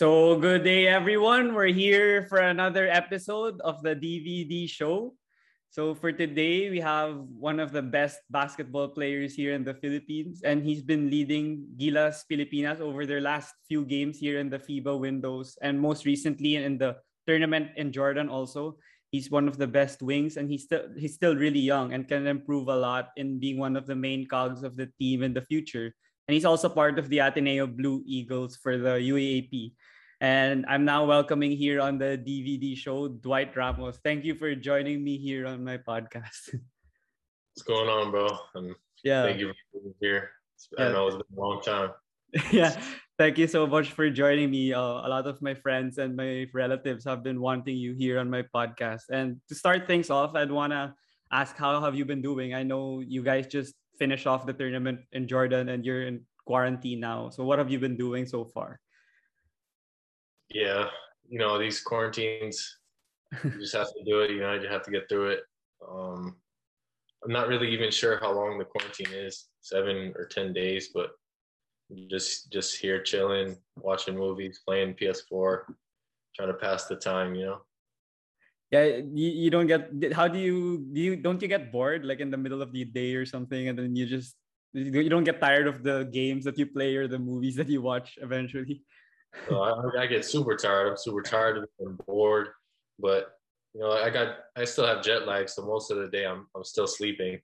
So, good day, everyone. We're here for another episode of the DVD show. So, for today, we have one of the best basketball players here in the Philippines, and he's been leading Gilas Pilipinas over their last few games here in the FIBA windows, and most recently in the tournament in Jordan. Also, he's one of the best wings, and he's still he's still really young and can improve a lot in being one of the main cogs of the team in the future and he's also part of the Ateneo Blue Eagles for the UAAP. And I'm now welcoming here on the DVD show Dwight Ramos. Thank you for joining me here on my podcast. What's going on, bro? And yeah, thank you for being here. Yeah. I know it's been a long time. yeah, thank you so much for joining me. Uh, a lot of my friends and my relatives have been wanting you here on my podcast. And to start things off, I'd want to ask how have you been doing? I know you guys just finish off the tournament in Jordan and you're in quarantine now. So what have you been doing so far? Yeah, you know, these quarantines, you just have to do it, you know, you have to get through it. Um, I'm not really even sure how long the quarantine is, seven or 10 days, but just just here chilling, watching movies, playing PS4, trying to pass the time, you know. Yeah, you, you don't get how do you do you don't you get bored like in the middle of the day or something and then you just you don't get tired of the games that you play or the movies that you watch eventually. So I, I get super tired. I'm super tired and bored, but you know, I got I still have jet lag, so most of the day I'm I'm still sleeping.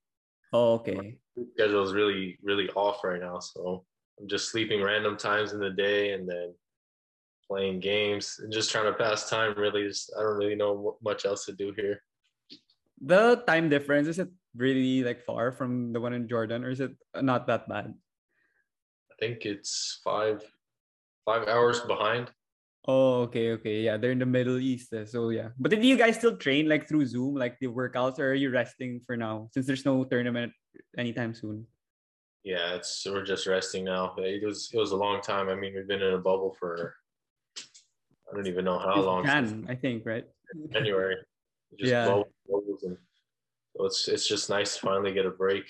Oh, okay. My schedule is really really off right now, so I'm just sleeping random times in the day and then playing games and just trying to pass time. Really, just I don't really know much else to do here. The time difference is it really like far from the one in Jordan, or is it not that bad? I think it's five five hours behind. Oh, okay, okay. Yeah, they're in the Middle East. eh, So yeah. But did you guys still train like through Zoom, like the workouts, or are you resting for now since there's no tournament anytime soon? Yeah, it's we're just resting now. It was it was a long time. I mean, we've been in a bubble for I don't even know how Since long. I think, right? January. Just Yeah. blow- blows and so it's it's just nice to finally get a break.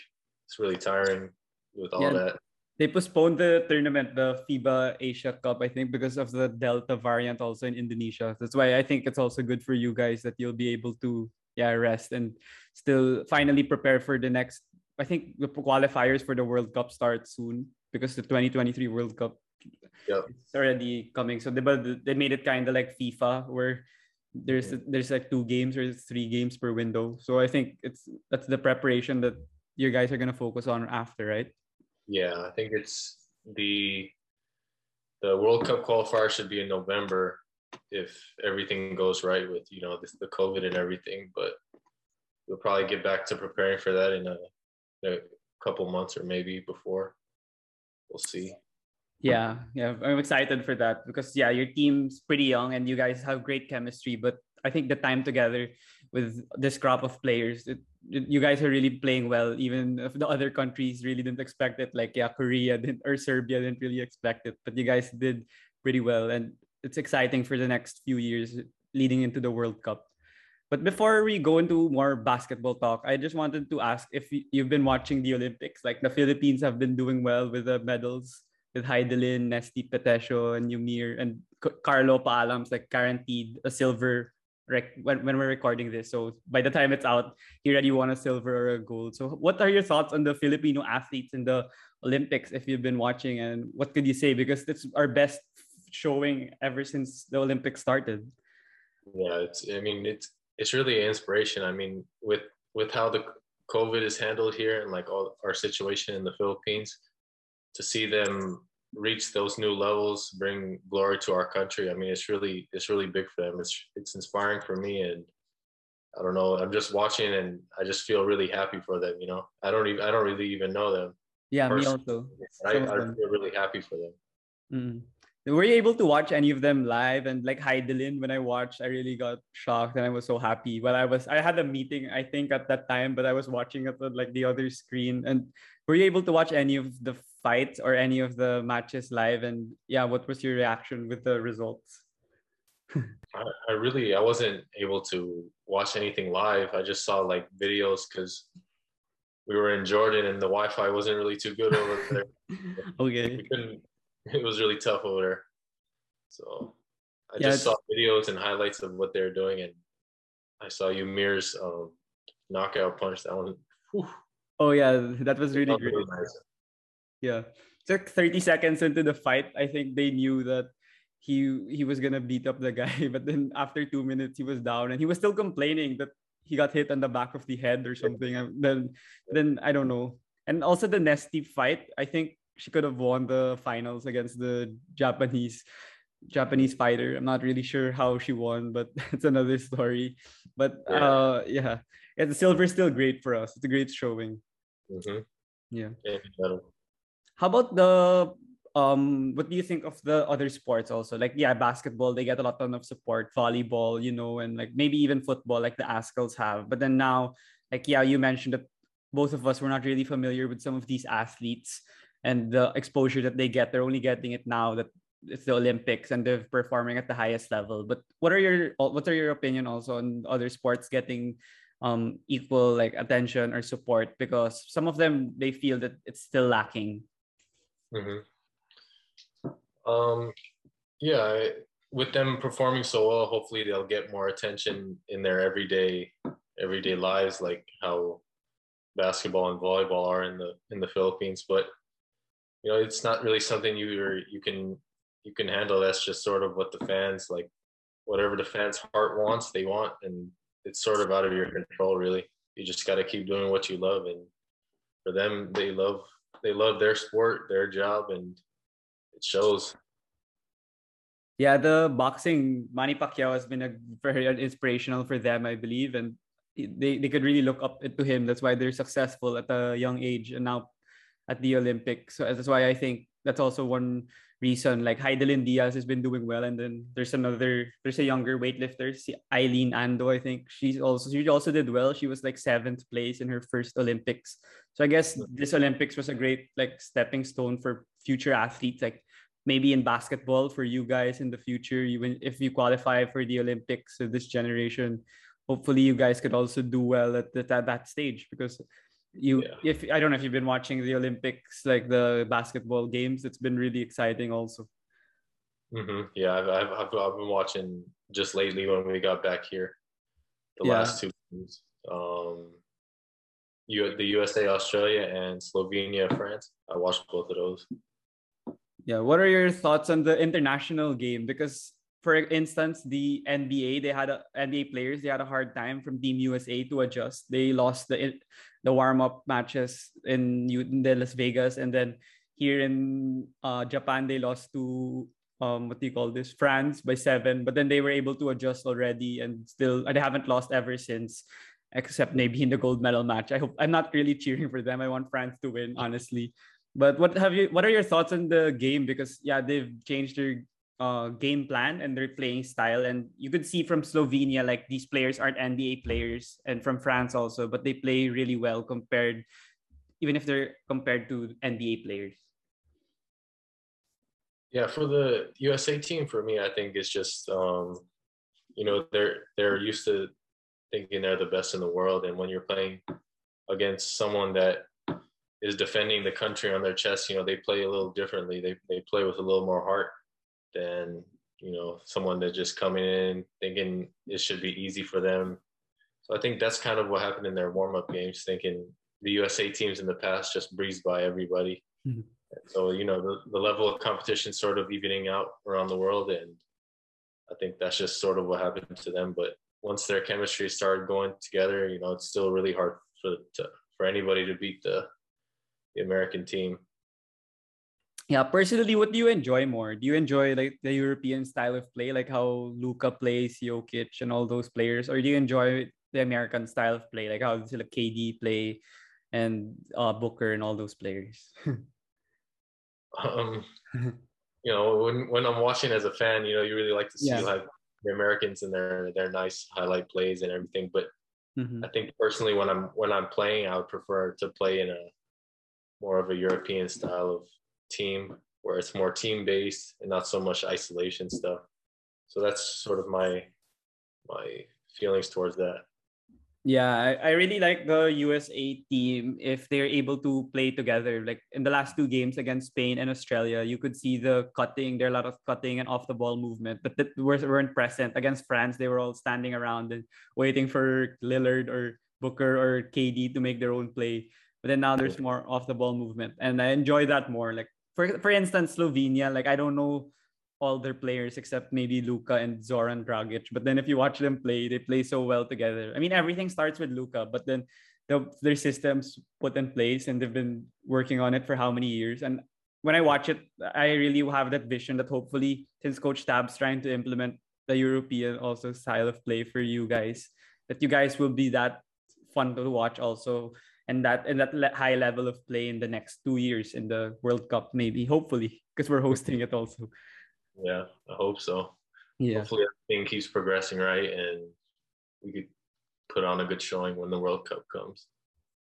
It's really tiring with all Yeah. that. They postponed the tournament, the FIBA Asia Cup, I think, because of the Delta variant also in Indonesia. That's why I think it's also good for you guys that you'll be able to yeah rest and still finally prepare for the next. I think the qualifiers for the World Cup start soon because the 2023 World Cup Yep. it's already coming. So they but they made it kind of like FIFA where there's there's like two games or three games per window. So I think it's that's the preparation that you guys are gonna focus on after, right? Yeah, I think it's the the World Cup qualifier should be in November if everything goes right with you know this, the COVID and everything. But we'll probably get back to preparing for that in a, in a couple months or maybe before. We'll see. Yeah, yeah, I'm excited for that because yeah, your team's pretty young and you guys have great chemistry. But I think the time together with this crop of players, it, it- you guys are really playing well. Even if the other countries really didn't expect it, like yeah, Korea didn't or Serbia didn't really expect it, but you guys did pretty well, and it's exciting for the next few years leading into the World Cup. But before we go into more basketball talk, I just wanted to ask if you've been watching the Olympics. Like the Philippines have been doing well with the medals with Hidilyn, Nesthy Petecio, and Eumir, and Carlo Paalams like guaranteed a silver rec- when, when we're recording this. So by the time it's out, he already won a silver or a gold. So what are your thoughts on the Filipino athletes in the Olympics if you've been watching and what could you say? Because it's our best showing ever since the Olympics started. Yeah, it's. I mean, it's it's really inspiration. I mean, with with how the COVID is handled here and like all our situation in the Philippines, to see them reach those new levels, bring glory to our country. I mean, it's really it's really big for them. It's it's inspiring for me, and I don't know. I'm just watching, and I just feel really happy for them. You know, I don't even I don't really even know them. Yeah, me also. I, I feel really happy for them. Mm. Were you able to watch any of them live? And like Hidilyn, when I watched, I really got shocked and I was so happy. Well, I was I had a meeting, I think, at that time, but I was watching it on like the other screen. And were you able to watch any of the fights or any of the matches live? And yeah, what was your reaction with the results? I, I really I wasn't able to watch anything live. I just saw like videos because we were in Jordan and the Wi-Fi wasn't really too good over there. okay. We couldn't. It was really tough over there. So I Yeah, just saw videos and highlights of what they're doing, and I saw Eumir's um, knockout punch. That one. whew, Oh yeah, that was really great. really nice. Yeah. Like 30 seconds into the fight, I think they knew that he he was gonna beat up the guy. But then after two minutes, he was down and he was still complaining that he got hit on the back of the head or something. And then then I don't know. And also the Nesthy fight, I think she could have won the finals against the Japanese Japanese fighter. I'm not really sure how she won, but it's another story. But Yeah. uh yeah. Yeah, the silver's still great for us. It's a great showing. Mhm. Yeah. Yeah. How about the um what do you think of the other sports also? Like yeah, basketball, they get a lot of support, volleyball, you know, and like maybe even football like the Azkals have. But then now, like yeah, you mentioned that both of us were not really familiar with some of these athletes and the exposure that they get. They're only getting it now that it's the Olympics and they're performing at the highest level. But what are your what are your opinion also on other sports getting um equal like attention or support because some of them they feel that it's still lacking hmm Um, yeah, with them performing so well, hopefully they'll get more attention in their everyday everyday lives, like how basketball and volleyball are in the in the Philippines. But you know, it's not really something you you can you can handle. That's just sort of what the fans like, whatever the fans' heart wants, they want, and it's sort of out of your control, really. You just got to keep doing what you love, and for them, they love they love their sport, their job, and it shows. yeah the boxing manny pacquiao has been a very inspirational for them i believe and they, they could really look up to him that's why they're successful at a young age and now at the olympics so that's why i think that's also one reason like hidilyn diaz has been doing well. And then there's another there's a younger weightlifter elreen ando i think. She's also she also did well. She was like seventh place in her first olympics. So i guess this olympics was a great like stepping stone for future athletes like maybe in basketball for you guys in the future win- if you qualify for the olympics of this generation. Hopefully you guys could also do well at, the, at that stage because you Yeah. if i don't know if you've been watching the olympics like the basketball games it's been really exciting also hmm Yeah, I've, I've I've I've been watching just lately when we got back here, the Yeah. last two games. Um, you the USA, Australia, and Slovenia, France. I watched both of those. Yeah, what are your thoughts on the international game? Because for instance, the NBA they had a, NBA players they had a hard time from Team USA to adjust. They lost the the warm up matches in, in Las Vegas, and then here in uh, Japan they lost to um what do you call this France by seven. But then they were able to adjust already, and still they haven't lost ever since. Except maybe in the gold medal match. I hope I'm not really cheering for them. I want France to win, honestly. But what have you? What are your thoughts on the game? Because yeah, they've changed their uh, game plan and their playing style, and you could see from Slovenia like these players aren't NBA players, and from France also, but they play really well compared, even if they're compared to NBA players. Yeah, for the USA team, for me, I think it's just um, you know they're they're used to thinking they're the best in the world, and when you're playing against someone that is defending the country on their chest, you know they play a little differently. They they play with a little more heart than you know someone that just coming in thinking it should be easy for them. So I think that's kind of what happened in their warm up games, thinking the USA teams in the past just breezed by everybody. Mhm. So you know the, the level of competition sort of evening out around the world, and I think that's just sort of what happened to them. But once their chemistry started going together, you know, it's still really hard for to, for anybody to beat the the American team. Yeah, personally, what do you enjoy more? Do you enjoy like the European style of play, like how Luka plays, Jokic, and all those players, or do you enjoy the American style of play, like how like KD play and uh, Booker and all those players? Um, you know, when when I'm watching as a fan, you know, you really like to see Yeah. like the Americans and their their nice highlight plays and everything. But Mhm. I think personally, when I'm when I'm playing, I would prefer to play in a more of a European style of team where it's more team based and not so much isolation stuff. So that's sort of my my feelings towards that. Yeah, I, I really like the USA team if they're able to play together. Like in the last two games against Spain and Australia, you could see the cutting. There are a lot of cutting and off the ball movement, but that weren't present against France. They were all standing around and waiting for Lillard or Booker or KD to make their own play. But then now there's more off the ball movement, and I enjoy that more. Like for for instance, Slovenia. Like I don't know all their players except maybe Luka and Zoran Dragic. But then if you watch them play, they play so well together. I mean, everything starts with Luka, but then the, their systems put in place and they've been working on it for how many years. And when I watch it, I really have that vision that hopefully, since Coach Tab's trying to implement the European also style of play for you guys, that you guys will be that fun to watch also and that and that high level of play in the next two years in the World Cup, maybe, hopefully, because we're hosting it also. Yeah, I hope so. Yeah. Hopefully everything keeps progressing right and we could put on a good showing when the World Cup comes.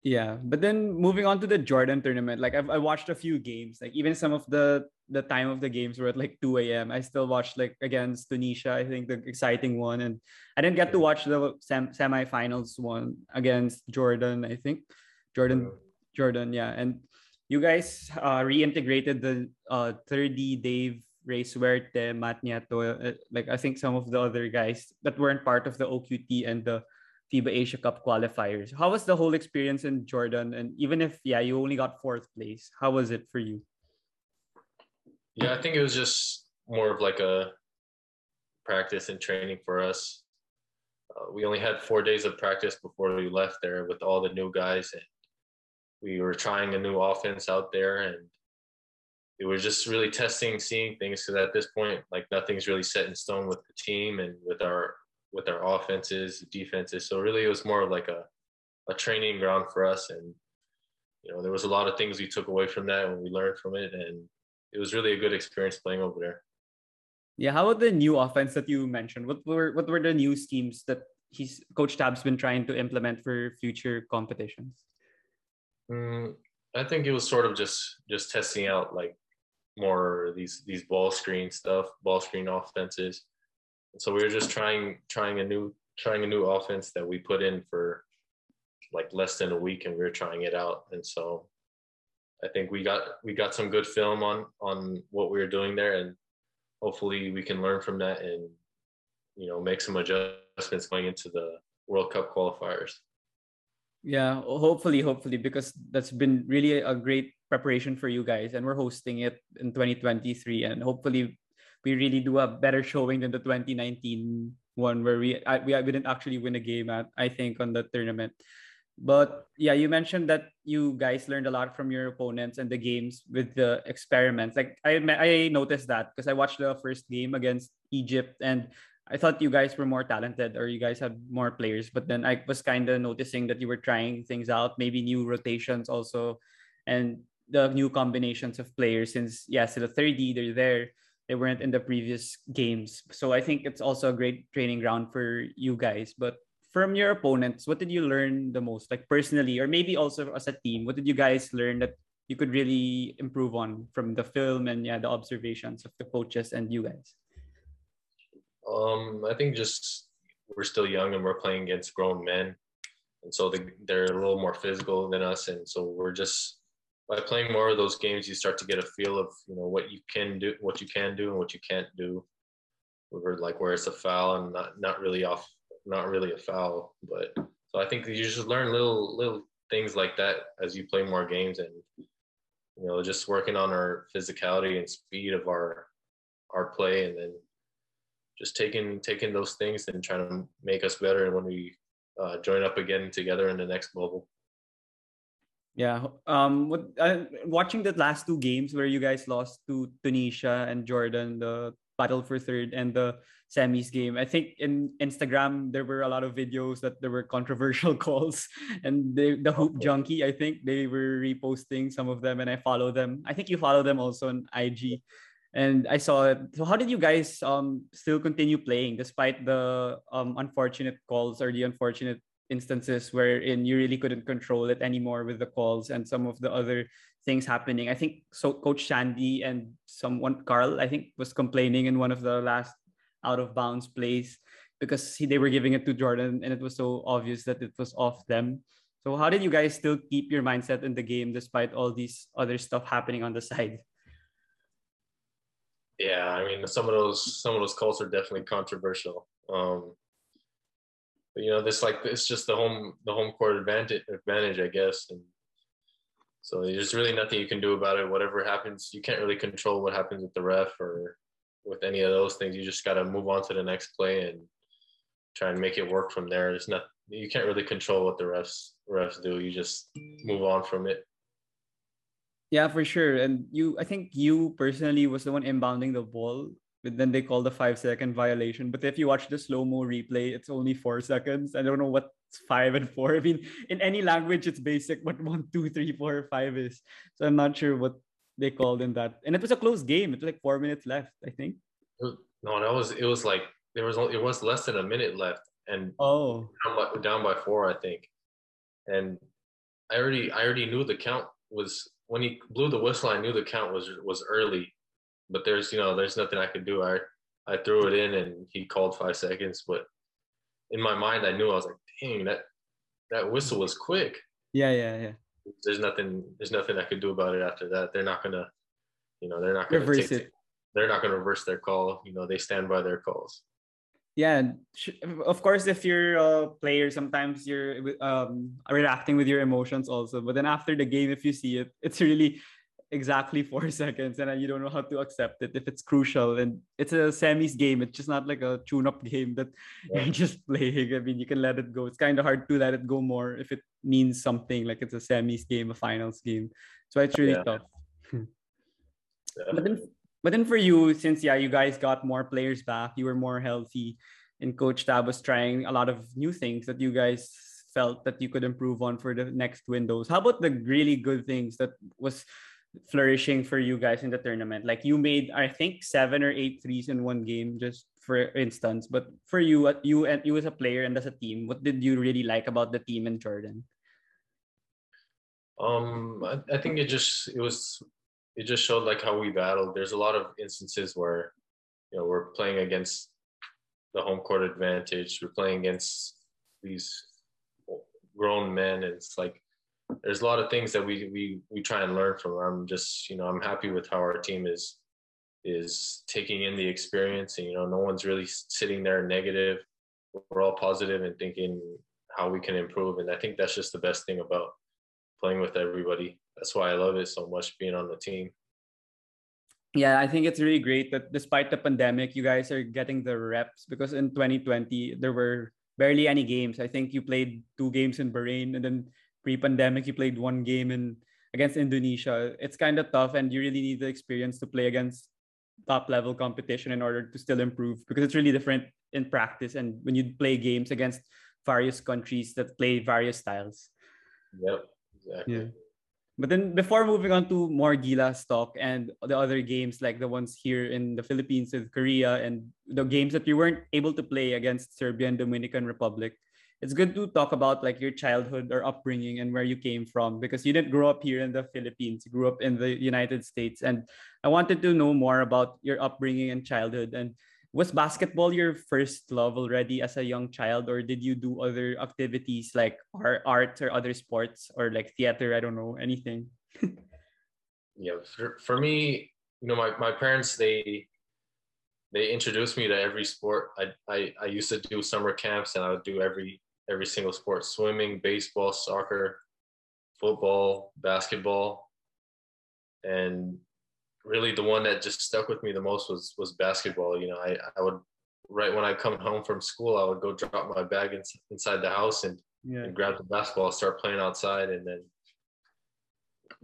Yeah, but then moving on to the Jordan tournament, like I've I watched a few games, like even some of the the time of the games were at like 2 a.m. I still watched like against Tunisia, I think the exciting one, and I didn't get to watch the sem- semifinals one against Jordan. I think Jordan, Jordan, yeah, and you guys uh, reintegrated the uh, Thirdy Dave Ray Suerte, Matt uh, like I think some of the other guys that weren't part of the OQT and the FIBA Asia Cup qualifiers. How was the whole experience in Jordan? And even if yeah, you only got fourth place, how was it for you? Yeah, I think it was just more of like a practice and training for us. Uh, we only had four days of practice before we left there with all the new guys, and we were trying a new offense out there, and it was just really testing, seeing things. Because at this point, like nothing's really set in stone with the team and with our with our offenses, defenses. So really, it was more of like a a training ground for us. And you know, there was a lot of things we took away from that, and we learned from it. And it was really a good experience playing over there. Yeah, how about the new offense that you mentioned? What were what were the new schemes that he's Coach Tab's been trying to implement for future competitions? Mm, I think it was sort of just just testing out like more these these ball screen stuff, ball screen offenses. so we were just trying trying a new trying a new offense that we put in for like less than a week, and we were trying it out. And so I think we got we got some good film on on what we were doing there, and hopefully we can learn from that and you know make some adjustments going into the World Cup qualifiers. Yeah, hopefully, hopefully, because that's been really a great preparation for you guys, and we're hosting it in 2023, and hopefully, we really do a better showing than the 2019 one where we I, we, we didn't actually win a game at I think on the tournament. But yeah, you mentioned that you guys learned a lot from your opponents and the games with the experiments. Like I I noticed that because I watched the first game against Egypt and I thought you guys were more talented or you guys had more players, but then I was kind of noticing that you were trying things out, maybe new rotations also, and the new combinations of players. Since yes, the Thirdy they're there, they weren't in the previous games, so I think it's also a great training ground for you guys. But from your opponents, what did you learn the most, like personally, or maybe also as a team? What did you guys learn that you could really improve on from the film and yeah, the observations of the coaches and you guys? Um, I think just we're still young and we're playing against grown men, and so they, they're a little more physical than us, and so we're just by playing more of those games, you start to get a feel of you know what you can do, what you can do, and what you can't do. We're like where it's a foul and not not really off, not really a foul, but so I think you just learn little little things like that as you play more games and you know just working on our physicality and speed of our our play and then just taking taking those things and trying to make us better when we uh, join up again together in the next bubble. Yeah. Um. What, uh, watching the last two games where you guys lost to Tunisia and Jordan, the battle for third and the semis game. I think in Instagram there were a lot of videos that there were controversial calls, and they, the hoop junkie. I think they were reposting some of them, and I follow them. I think you follow them also on IG and I saw it. So how did you guys um still continue playing despite the um unfortunate calls or the unfortunate instances wherein you really couldn't control it anymore with the calls and some of the other things happening. I think so. Coach Shandy and someone Carl, I think, was complaining in one of the last out of bounds plays because he, they were giving it to Jordan, and it was so obvious that it was off them. So how did you guys still keep your mindset in the game despite all these other stuff happening on the side? Yeah, I mean some of those some of those calls are definitely controversial. Um, but you know, this like it's just the home the home court advantage advantage, I guess. And so there's really nothing you can do about it. Whatever happens, you can't really control what happens with the ref or with any of those things. You just got to move on to the next play and try and make it work from there. There's not you can't really control what the refs refs do. You just move on from it. Yeah, for sure. And you, I think you personally was the one inbounding the ball but then they call the five second violation. But if you watch the slow mo replay, it's only four seconds. I don't know what five and four. I mean, in any language, it's basic what one, two, three, four, five is. So I'm not sure what they called in that. And it was a close game. It was like four minutes left, I think. No, that was it was like there was it was less than a minute left, and oh, down by, down by four, I think. And I already I already knew the count was when he blew the whistle. I knew the count was was early but there's you know there's nothing I could do. I I threw it in and he called five seconds, but in my mind I knew I was like, dang that that whistle was quick. Yeah, yeah, yeah. There's nothing there's nothing I could do about it after that. They're not gonna, you know, they're not gonna reverse it. They're not gonna reverse their call. You know, they stand by their calls. Yeah, of course, if you're a player, sometimes you're um, reacting with your emotions also. But then after the game, if you see it, it's really exactly four seconds and you don't know how to accept it if it's crucial and it's a semis game it's just not like a tune-up game that yeah. you're just playing i mean you can let it go it's kind of hard to let it go more if it means something like it's a semis game a finals game so it's really yeah. tough yeah. but then but then for you since yeah you guys got more players back you were more healthy and coach tab was trying a lot of new things that you guys felt that you could improve on for the next windows how about the really good things that was flourishing for you guys in the tournament? Like you made, I think, seven or eight threes in one game, just for instance. But for you, you and you as a player and as a team, what did you really like about the team in Jordan? Um, I, I think it just it was it just showed like how we battled. There's a lot of instances where you know we're playing against the home court advantage. We're playing against these grown men, and it's like there's a lot of things that we we we try and learn from. I'm just you know I'm happy with how our team is is taking in the experience, and you know no one's really sitting there negative. We're all positive and thinking how we can improve, and I think that's just the best thing about playing with everybody. That's why I love it so much being on the team. Yeah, I think it's really great that despite the pandemic, you guys are getting the reps because in 2020 there were barely any games. I think you played two games in Bahrain and then pre-pandemic you played one game in against Indonesia. It's kind of tough, and you really need the experience to play against top level competition in order to still improve because it's really different in practice and when you play games against various countries that play various styles. Yep, exactly. Yeah. But then before moving on to more Gilas talk and the other games like the ones here in the Philippines with Korea and the games that you weren't able to play against Serbia and Dominican Republic, it's good to talk about like your childhood or upbringing and where you came from because you didn't grow up here in the Philippines. You grew up in the United States. And I wanted to know more about your upbringing and childhood. And was basketball your first love already as a young child, or did you do other activities like art or other sports or like theater? I don't know, anything. yeah, for, for me, you know, my, my parents, they they introduced me to every sport. I, I, I used to do summer camps and I would do every every single sport swimming, baseball, soccer, football, basketball. And really the one that just stuck with me the most was was basketball. You know, I, I would right when I come home from school, I would go drop my bag in, inside the house and, yeah. and grab the basketball, start playing outside, and then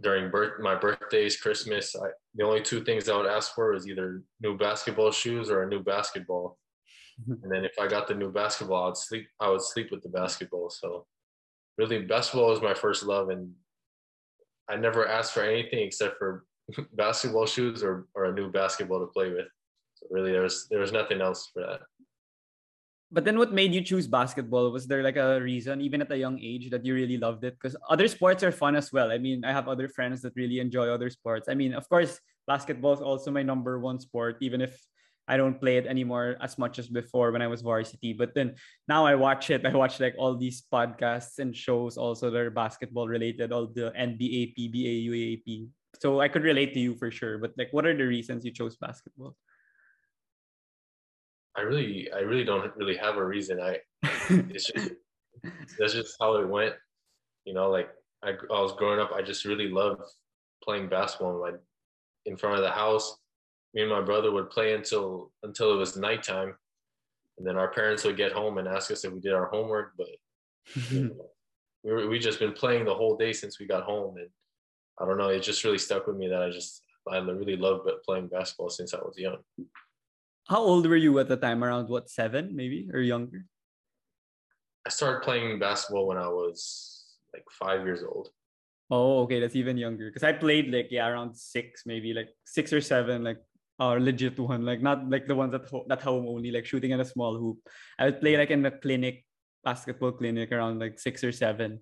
during birth my birthdays, Christmas, I, the only two things I would ask for was either new basketball shoes or a new basketball. and then if I got the new basketball, I'd sleep. I would sleep with the basketball. So really, basketball was my first love, and I never asked for anything except for basketball shoes or or a new basketball to play with. So really, there was there was nothing else for that. but then what made you choose basketball? Was there like a reason, even at a young age, that you really loved it? Because other sports are fun as well. I mean, I have other friends that really enjoy other sports. I mean, of course, basketball is also my number one sport, even if I don't play it anymore as much as before when I was varsity. But then now I watch it. I watch like all these podcasts and shows also that are basketball related, all the NBA, PBA, UAAP. So I could relate to you for sure. But like, what are the reasons you chose basketball? I really, I really don't really have a reason. I, it's just, that's just how it went. You know, like I, I was growing up, I just really loved playing basketball. Like in front of the house, me and my brother would play until until it was nighttime, and then our parents would get home and ask us if we did our homework. But you know, we were, we just been playing the whole day since we got home, and I don't know, it just really stuck with me that I just I really loved playing basketball since I was young. How old were you at the time? Around what, seven maybe or younger? I started playing basketball when I was like five years old. Oh, okay, that's even younger. Because I played like yeah, around six, maybe like six or seven, like uh, legit one, like not like the ones at home, that home only, like shooting in a small hoop. I would play like in the clinic, basketball clinic around like six or seven.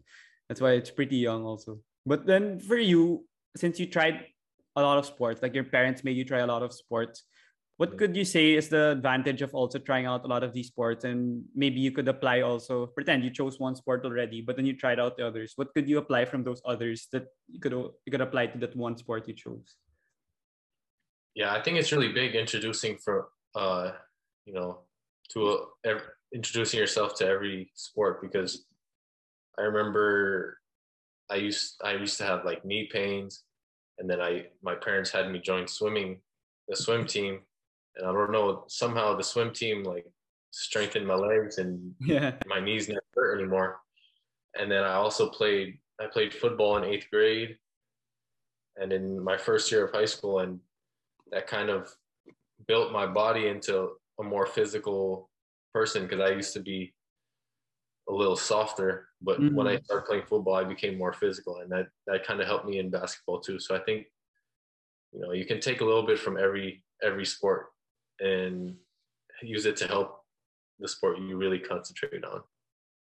That's why it's pretty young also. But then for you, since you tried a lot of sports, like your parents made you try a lot of sports, what could you say is the advantage of also trying out a lot of these sports and maybe you could apply also pretend you chose one sport already but then you tried out the others what could you apply from those others that you could you could apply to that one sport you chose yeah i think it's really big introducing for uh you know to a, introducing yourself to every sport because i remember i used i used to have like knee pains and then i my parents had me join swimming the swim team and I don't know somehow the swim team like strengthened my legs and yeah. my knees never hurt anymore. And then I also played I played football in eighth grade and in my first year of high school and that kind of built my body into a more physical person because I used to be a little softer but mm-hmm. when I started playing football I became more physical and that that kind of helped me in basketball too so I think you know you can take a little bit from every every sport and use it to help the sport you really concentrate on.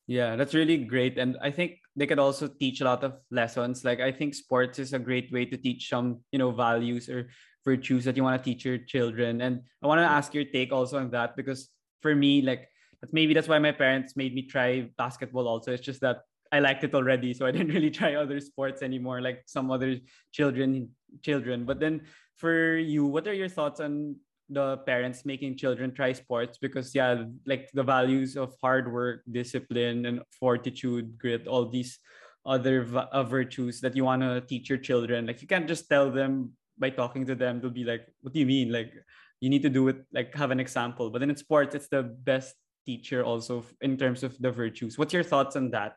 Yeah, that's really great. And I think they could also teach a lot of lessons. Like I think sports is a great way to teach some, you know, values or virtues that you want to teach your children. And I want to ask your take also on that because for me, like maybe that's why my parents made me try basketball also. It's just that I liked it already. So I didn't really try other sports anymore, like some other children children. But then for you, what are your thoughts on the parents making children try sports because yeah like the values of hard work discipline and fortitude grit all these other uh, virtues that you want to teach your children like you can't just tell them by talking to them they'll be like what do you mean? Like you need to do it like have an example. But then in sports it's the best teacher also in terms of the virtues. What's your thoughts on that?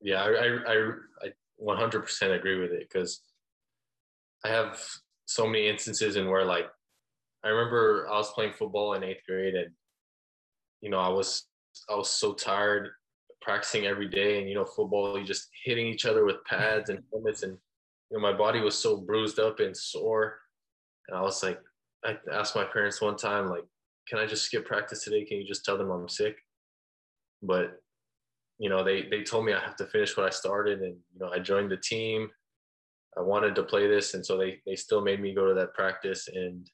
Yeah i i, I 100% agree with it because i have so many instances in where like I remember I was playing football in eighth grade, and you know I was I was so tired practicing every day, and you know football, you just hitting each other with pads and helmets, and know my body was so bruised up and sore, and I was like, I asked my parents one time like, can I just skip practice today? Can you just tell them I'm sick? But you know they they told me I have to finish what I started, and you know I joined the team. I wanted to play this, and so they they still made me go to that practice and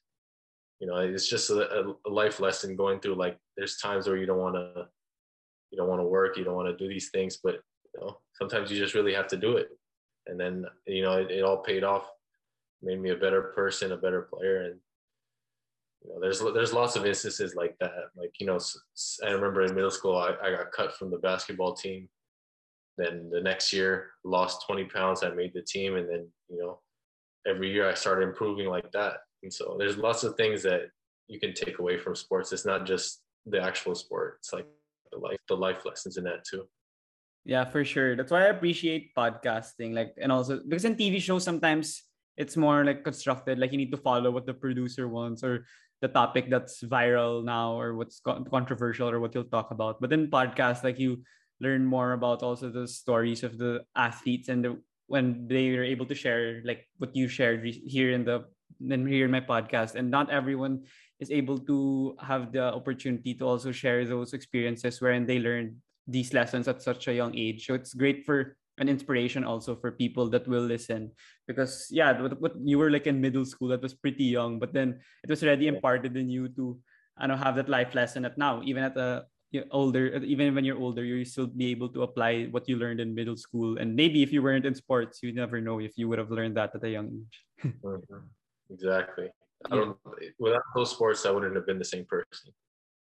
you know it's just a, a life lesson going through like there's times where you don't want to you don't want to work you don't want to do these things but you know sometimes you just really have to do it and then you know it, it all paid off made me a better person a better player and you know there's there's lots of instances like that like you know i remember in middle school I, I got cut from the basketball team then the next year lost 20 pounds i made the team and then you know every year i started improving like that and so there's lots of things that you can take away from sports. It's not just the actual sport. It's like the life, the life lessons in that too. Yeah, for sure. That's why I appreciate podcasting. Like, and also because in TV shows sometimes it's more like constructed. Like you need to follow what the producer wants or the topic that's viral now or what's controversial or what you'll talk about. But in podcasts, like you learn more about also the stories of the athletes and the when they are able to share like what you shared here in the then here in my podcast, and not everyone is able to have the opportunity to also share those experiences wherein they learned these lessons at such a young age. So it's great for an inspiration also for people that will listen. Because yeah what, what you were like in middle school that was pretty young but then it was already imparted in you to I don't have that life lesson at now. Even at a older even when you're older you still be able to apply what you learned in middle school. And maybe if you weren't in sports you never know if you would have learned that at a young age. Mm-hmm. exactly. I don't, without those sports I wouldn't have been the same person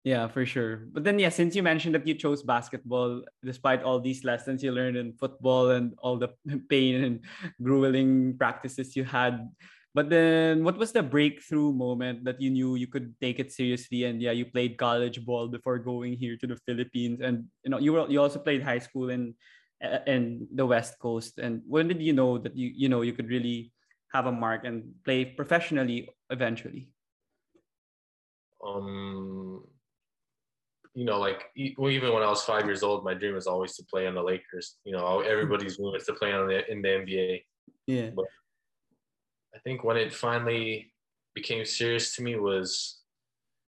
yeah, for sure. But then, yeah, since you mentioned that you chose basketball, despite all these lessons you learned in football and all the pain and grueling practices you had, but then what was the breakthrough moment that you knew you could take it seriously? And yeah, you played college ball before going here to the Philippines, and you know you were you also played high school in in the West Coast. And when did you know that you you know you could really have a mark and play professionally eventually? Um you know, like even when I was five years old, my dream was always to play on the Lakers. You know, everybody's mm-hmm. dream is to play on the in the NBA. Yeah. But I think when it finally became serious to me was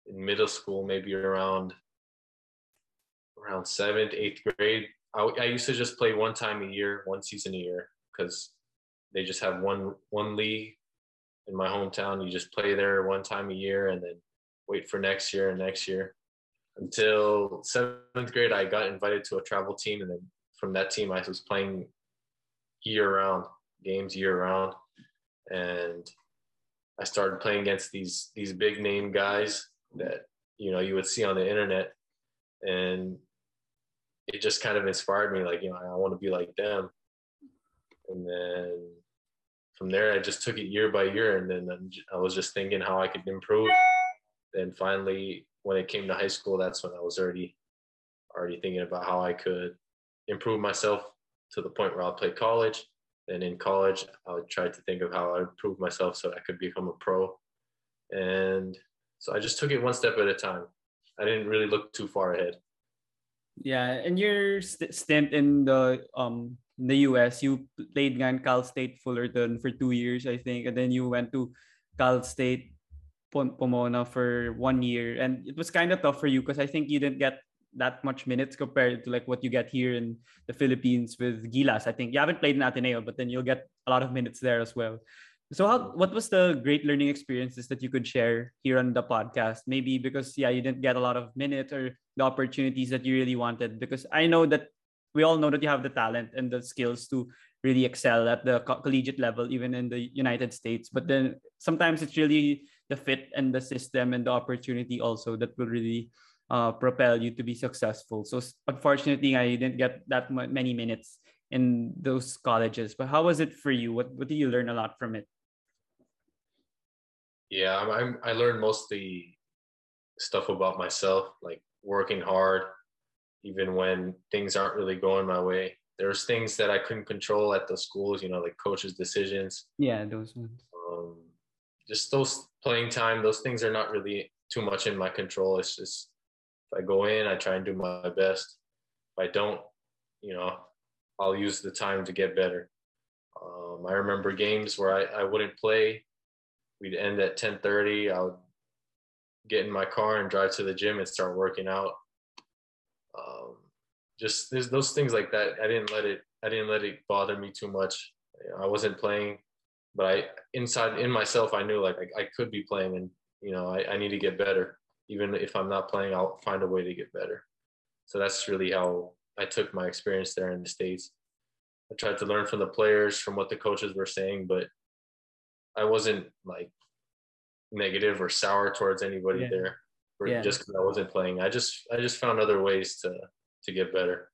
in middle school, maybe around around seventh, eighth grade. I, I used to just play one time a year, one season a year, because they just have one one league in my hometown. You just play there one time a year, and then wait for next year and next year until seventh grade, I got invited to a travel team, and then from that team, I was playing year round games year round, and I started playing against these these big name guys that you know you would see on the internet, and it just kind of inspired me. Like you know, I want to be like them, and then from there, I just took it year by year, and then I was just thinking how I could improve. Then finally, when it came to high school, that's when I was already already thinking about how I could improve myself to the point where I'll play college. And in college, I would try to think of how I would improve myself so I could become a pro. And so I just took it one step at a time. I didn't really look too far ahead. Yeah, and your st- stint in the um in the US, you played in Cal State Fullerton for two years, I think, and then you went to Cal State Pomona for one year, and it was kind of tough for you because I think you didn't get that much minutes compared to like what you get here in the Philippines with Gilas. I think you haven't played in Ateneo, but then you'll get a lot of minutes there as well. So how what was the great learning experiences that you could share here on the podcast? Maybe because yeah, you didn't get a lot of minutes or the opportunities that you really wanted. Because I know that we all know that you have the talent and the skills to really excel at the co- collegiate level, even in the United States. But then sometimes it's really the fit and the system and the opportunity also that will really uh, propel you to be successful. So unfortunately, I didn't get that many minutes in those colleges. But how was it for you? What what did you learn a lot from it? Yeah, I'm, I learned mostly stuff about myself, like working hard, even when things aren't really going my way. There's things that I couldn't control at the schools, you know, like coaches' decisions. Yeah, those ones. Um, just those playing time, those things are not really too much in my control. It's just if I go in, I try and do my best. If I don't, you know, I'll use the time to get better. Um, I remember games where I, I wouldn't play. We'd end at 10:30. I would get in my car and drive to the gym and start working out. Um, just there's those things like that. I didn't let it. I didn't let it bother me too much. I wasn't playing but I inside in myself I knew like I, I could be playing and you know I, I need to get better. Even if I'm not playing, I'll find a way to get better. So that's really how I took my experience there in the States. I tried to learn from the players, from what the coaches were saying, but I wasn't like negative or sour towards anybody yeah. there yeah. just because I wasn't playing. I just I just found other ways to to get better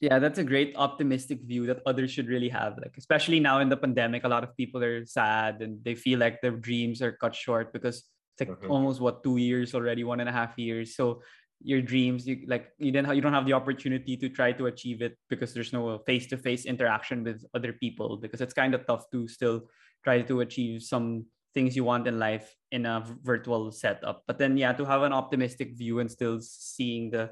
yeah that's a great optimistic view that others should really have like especially now in the pandemic a lot of people are sad and they feel like their dreams are cut short because it's like mm-hmm. almost what two years already one and a half years so your dreams you like you didn't you don't have the opportunity to try to achieve it because there's no face-to-face interaction with other people because it's kind of tough to still try to achieve some things you want in life in a virtual setup but then yeah to have an optimistic view and still seeing the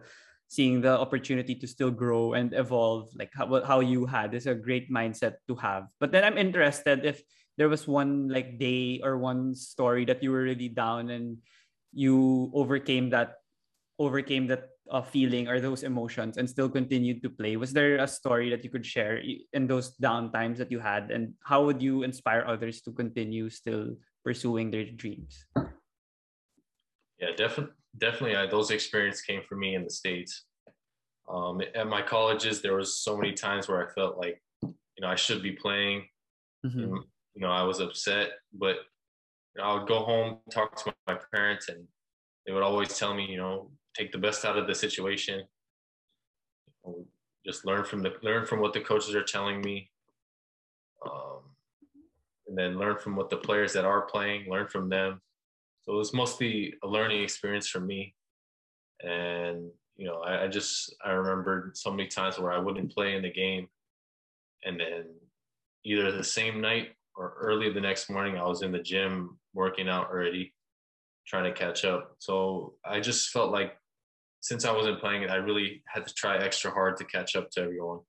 seeing the opportunity to still grow and evolve like how, how you had is a great mindset to have. But then i'm interested if there was one like day or one story that you were really down and you overcame that overcame that uh, feeling or those emotions and still continued to play. Was there a story that you could share in those down times that you had? And how would you inspire others to continue still pursuing their dreams? Yeah definitely definitely I, those experiences came for me in the states. Um, at my colleges there was so many times where i felt like you know i should be playing. Mm-hmm. and, you know i was upset but you know, i would go home talk to my parents and they would always tell me you know take the best out of the situation. Just learn from the learn from what the coaches are telling me. Um, and then learn from what the players that are playing learn from them so it was mostly a learning experience for me. And you know I, I just i remembered so many times where i wouldn't play in the game. And then either the same night or early the next morning i was in the gym working out already trying to catch up. So i just felt like since i wasn't playing it i really had to try extra hard to catch up to everyone.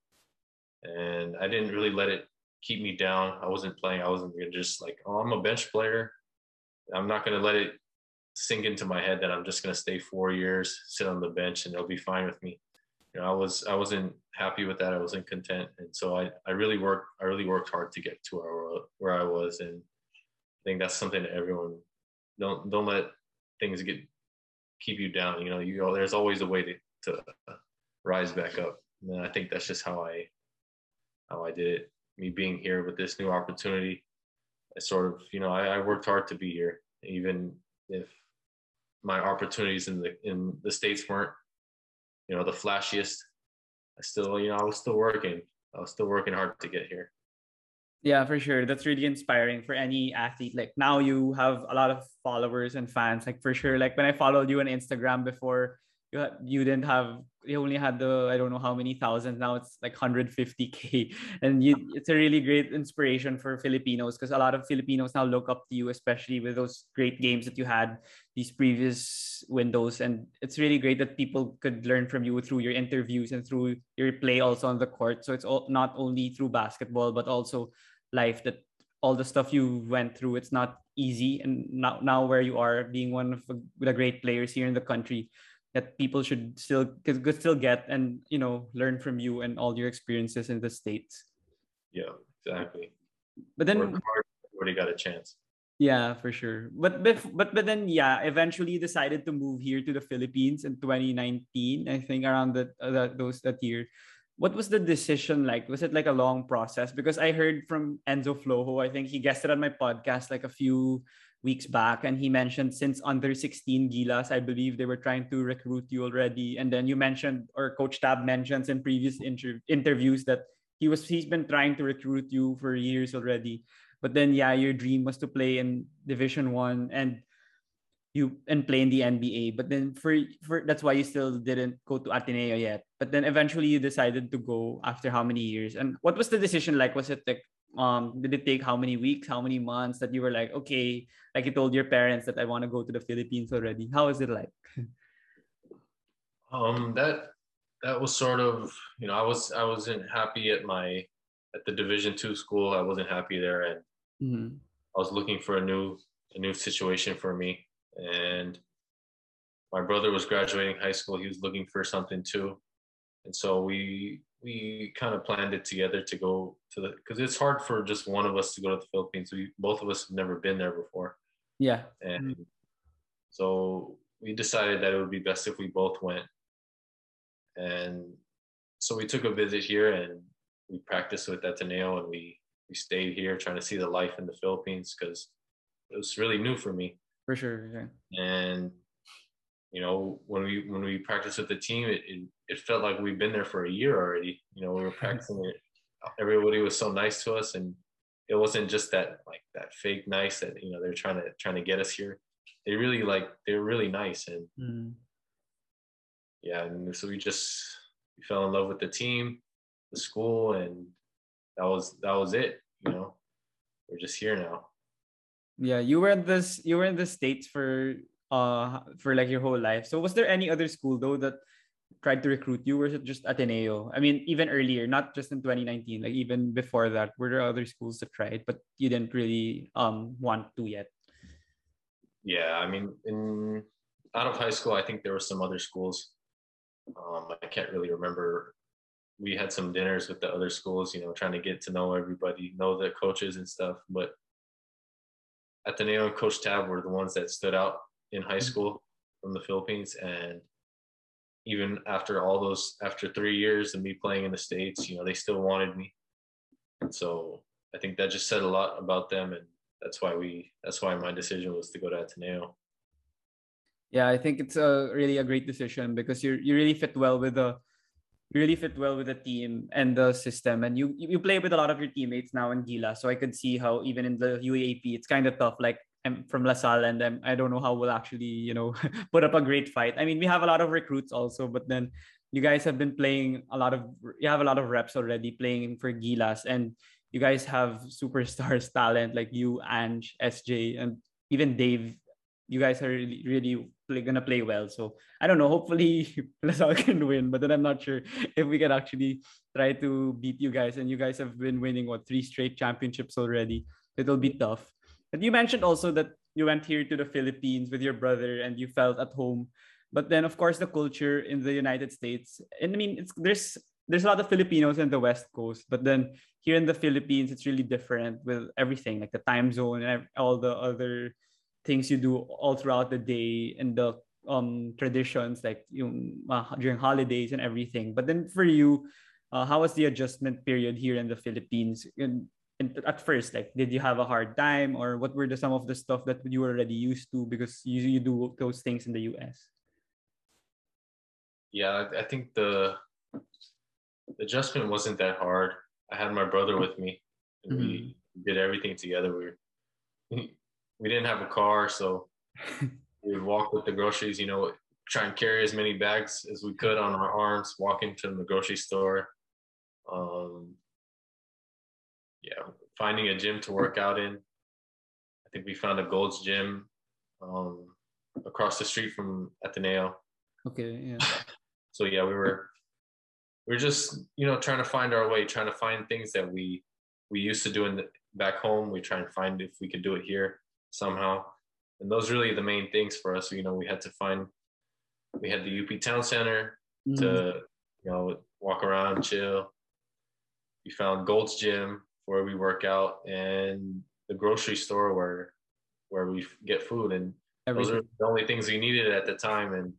And i didn't really let it keep me down. I wasn't playing. I wasn't just like oh i'm a bench player i'm not going to let it sink into my head that I'm just going to stay four years, sit on the bench, and they'll be fine with me. You know, I was I wasn't happy with that. I wasn't content, and so I I really worked I really worked hard to get to where where I was, and I think that's something that everyone don't don't let things get keep you down. You know, you go, there's always a way to to rise back up, and I think that's just how I how I did it. Me being here with this new opportunity, I sort of you know I, I worked hard to be here, even if my opportunities in the in the states weren't you know the flashiest. I still you know i was still working. I was still working hard to get here. Yeah for sure. That's really inspiring for any athlete. Like now you have a lot of followers and fans like for sure. Like when i followed you on instagram before you you didn't have you only had the I don't know how many thousands now it's like 150k and you it's a really great inspiration for Filipinos because a lot of Filipinos now look up to you especially with those great games that you had these previous windows. And it's really great that people could learn from you through your interviews and through your play also on the court. So it's all, not only through basketball but also life that all the stuff you went through it's not easy. And now now where you are being one of the great players here in the country that people should still could, still get and you know learn from you and all your experiences in the states. Yeah exactly. But then already got a chance. Yeah for sure. But but but, but then yeah eventually decided to move here to the philippines in 2019 i think around that, uh, that those that year. What was the decision like? Was it like a long process? Because i heard from enzo flojo i think he guested on my podcast like a few weeks back and he mentioned since under 16 gilas i believe they were trying to recruit you already. And then you mentioned or coach tab mentions in previous inter- interviews that he was he's been trying to recruit you for years already. But then yeah your dream was to play in division 1 and you and play in the NBA but then for for that's why you still didn't go to Ateneo yet. But then eventually you decided to go after how many years? And what was the decision like? Was it like um did it take how many weeks how many months that you were like okay like you told your parents that i want to go to the philippines already. How is it like? Um that that was sort of you know i was i wasn't happy at my at the division two school. I wasn't happy there and mm-hmm. i was looking for a new a new situation for me. And my brother was graduating high school. He was looking for something too. And so we we kind of planned it together to go to the because it's hard for just one of us to go to the Philippines. We both of us have never been there before. Yeah. And so we decided that it would be best if we both went. And so we took a visit here and we practiced with Ateneo and we we stayed here trying to see the life in the Philippines because it was really new for me. For sure. Yeah. And you know, when we when we practiced with the team, it, it, it felt like we've been there for a year already. You know, we were practicing it. Everybody was so nice to us, and it wasn't just that like that fake nice that you know they're trying to trying to get us here. They really like they were really nice, and mm. yeah, and so we just we fell in love with the team, the school, and that was that was it. You know, we're just here now. Yeah, you were in this. You were in the states for uh for like your whole life. So was there any other school though that tried to recruit you? It just Ateneo? I mean, even earlier, not just in 2019, like even before that, were there other schools that tried, but you didn't really um want to yet? Yeah, I mean, in out of high school, I think there were some other schools. Um, I can't really remember. We had some dinners with the other schools, you know, trying to get to know everybody, know the coaches and stuff. But Ateneo and Coach Tab were the ones that stood out in high mm-hmm. school from the Philippines. And even after all those, after three years of me playing in the States, you know, they still wanted me. And so I think that just said a lot about them. And that's why we, that's why my decision was to go to Ateneo. Yeah, I think it's a really a great decision because you you really fit well with the you really fit well with the team and the system and you you play with a lot of your teammates now in Gilas so I could see how even in the UAAP it's kind of tough like I'm from LaSalle and I'm, I don't know how we'll actually you know put up a great fight I mean we have a lot of recruits also but then you guys have been playing a lot of you have a lot of reps already playing for Gilas and you guys have superstars talent like you Ange SJ and even Dave you guys are really, really play, gonna play well. So I don't know. Hopefully, LaSalle can win, but then I'm not sure if we can actually try to beat you guys. And you guys have been winning what three straight championships already. It'll be tough. But you mentioned also that you went here to the Philippines with your brother and you felt at home. But then, of course, the culture in the United States, and I mean, it's there's there's a lot of Filipinos in the West Coast, but then here in the Philippines, it's really different with everything, like the time zone and all the other things you do all throughout the day and the um traditions like yung, uh, during holidays and everything but then for you uh, how was the adjustment period here in the philippines in, in, at first like did you have a hard time or what were the some of the stuff that you were already used to because you, you do those things in the us yeah i think the, adjustment wasn't that hard i had my brother with me and mm-hmm. we did everything together we were we didn't have a car, so we would walk with the groceries. You know, try and carry as many bags as we could on our arms, walk into the grocery store. Um, yeah, finding a gym to work out in. I think we found a Gold's Gym um, across the street from Ateneo. Okay, yeah. So yeah, we were we were just you know trying to find our way, trying to find things that we we used to do in the, back home. We try and find if we could do it here somehow. And those really the main things for us. You know, we had to find, we had the UP Town Center mm-hmm. to, you know, walk around, chill. We found Gold's Gym where we work out and the grocery store where where we get food. And Everything. those are the only things we needed at the time. And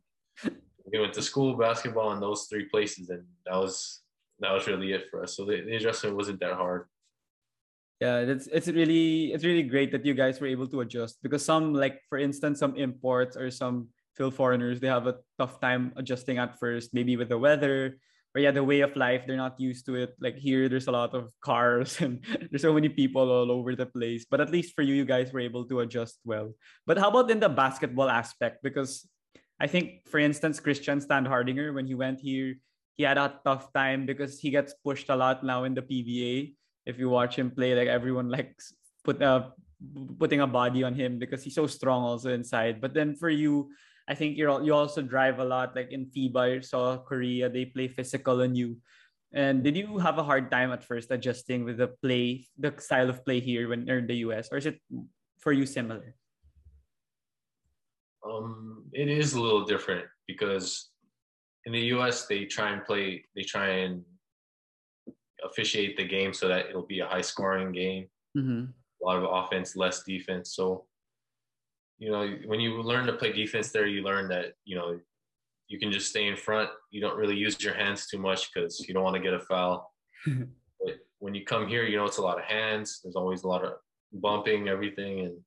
we went to school basketball in those three places and that was that was really it for us. So the, the adjustment wasn't that hard. Yeah it's it's really it's really great that you guys were able to adjust because some like for instance some imports or some Phil foreigners they have a tough time adjusting at first maybe with the weather or yeah the way of life they're not used to it. Like here there's a lot of cars and there's so many people all over the place. But at least for you you guys were able to adjust well. But how about in the basketball aspect? Because i think for instance christian standhardinger when he went here he had a tough time because he gets pushed a lot now in the pba if you watch him play, like everyone likes put uh, putting a body on him because he's so strong also inside. But then for you, I think you're you also drive a lot. Like in FIBA, you saw Korea, they play physical on you. And did you have a hard time at first adjusting with the play, the style of play here when you're in the US, or is it for you similar? Um, it is a little different because in the US they try and play, they try and officiate the game so that it'll be a high scoring game. Mm-hmm. A lot of offense, less defense. So, you know, when you learn to play defense there, you learn that, you know, you can just stay in front. You don't really use your hands too much because you don't want to get a foul. but when you come here, you know, it's a lot of hands. There's always a lot of bumping, everything. And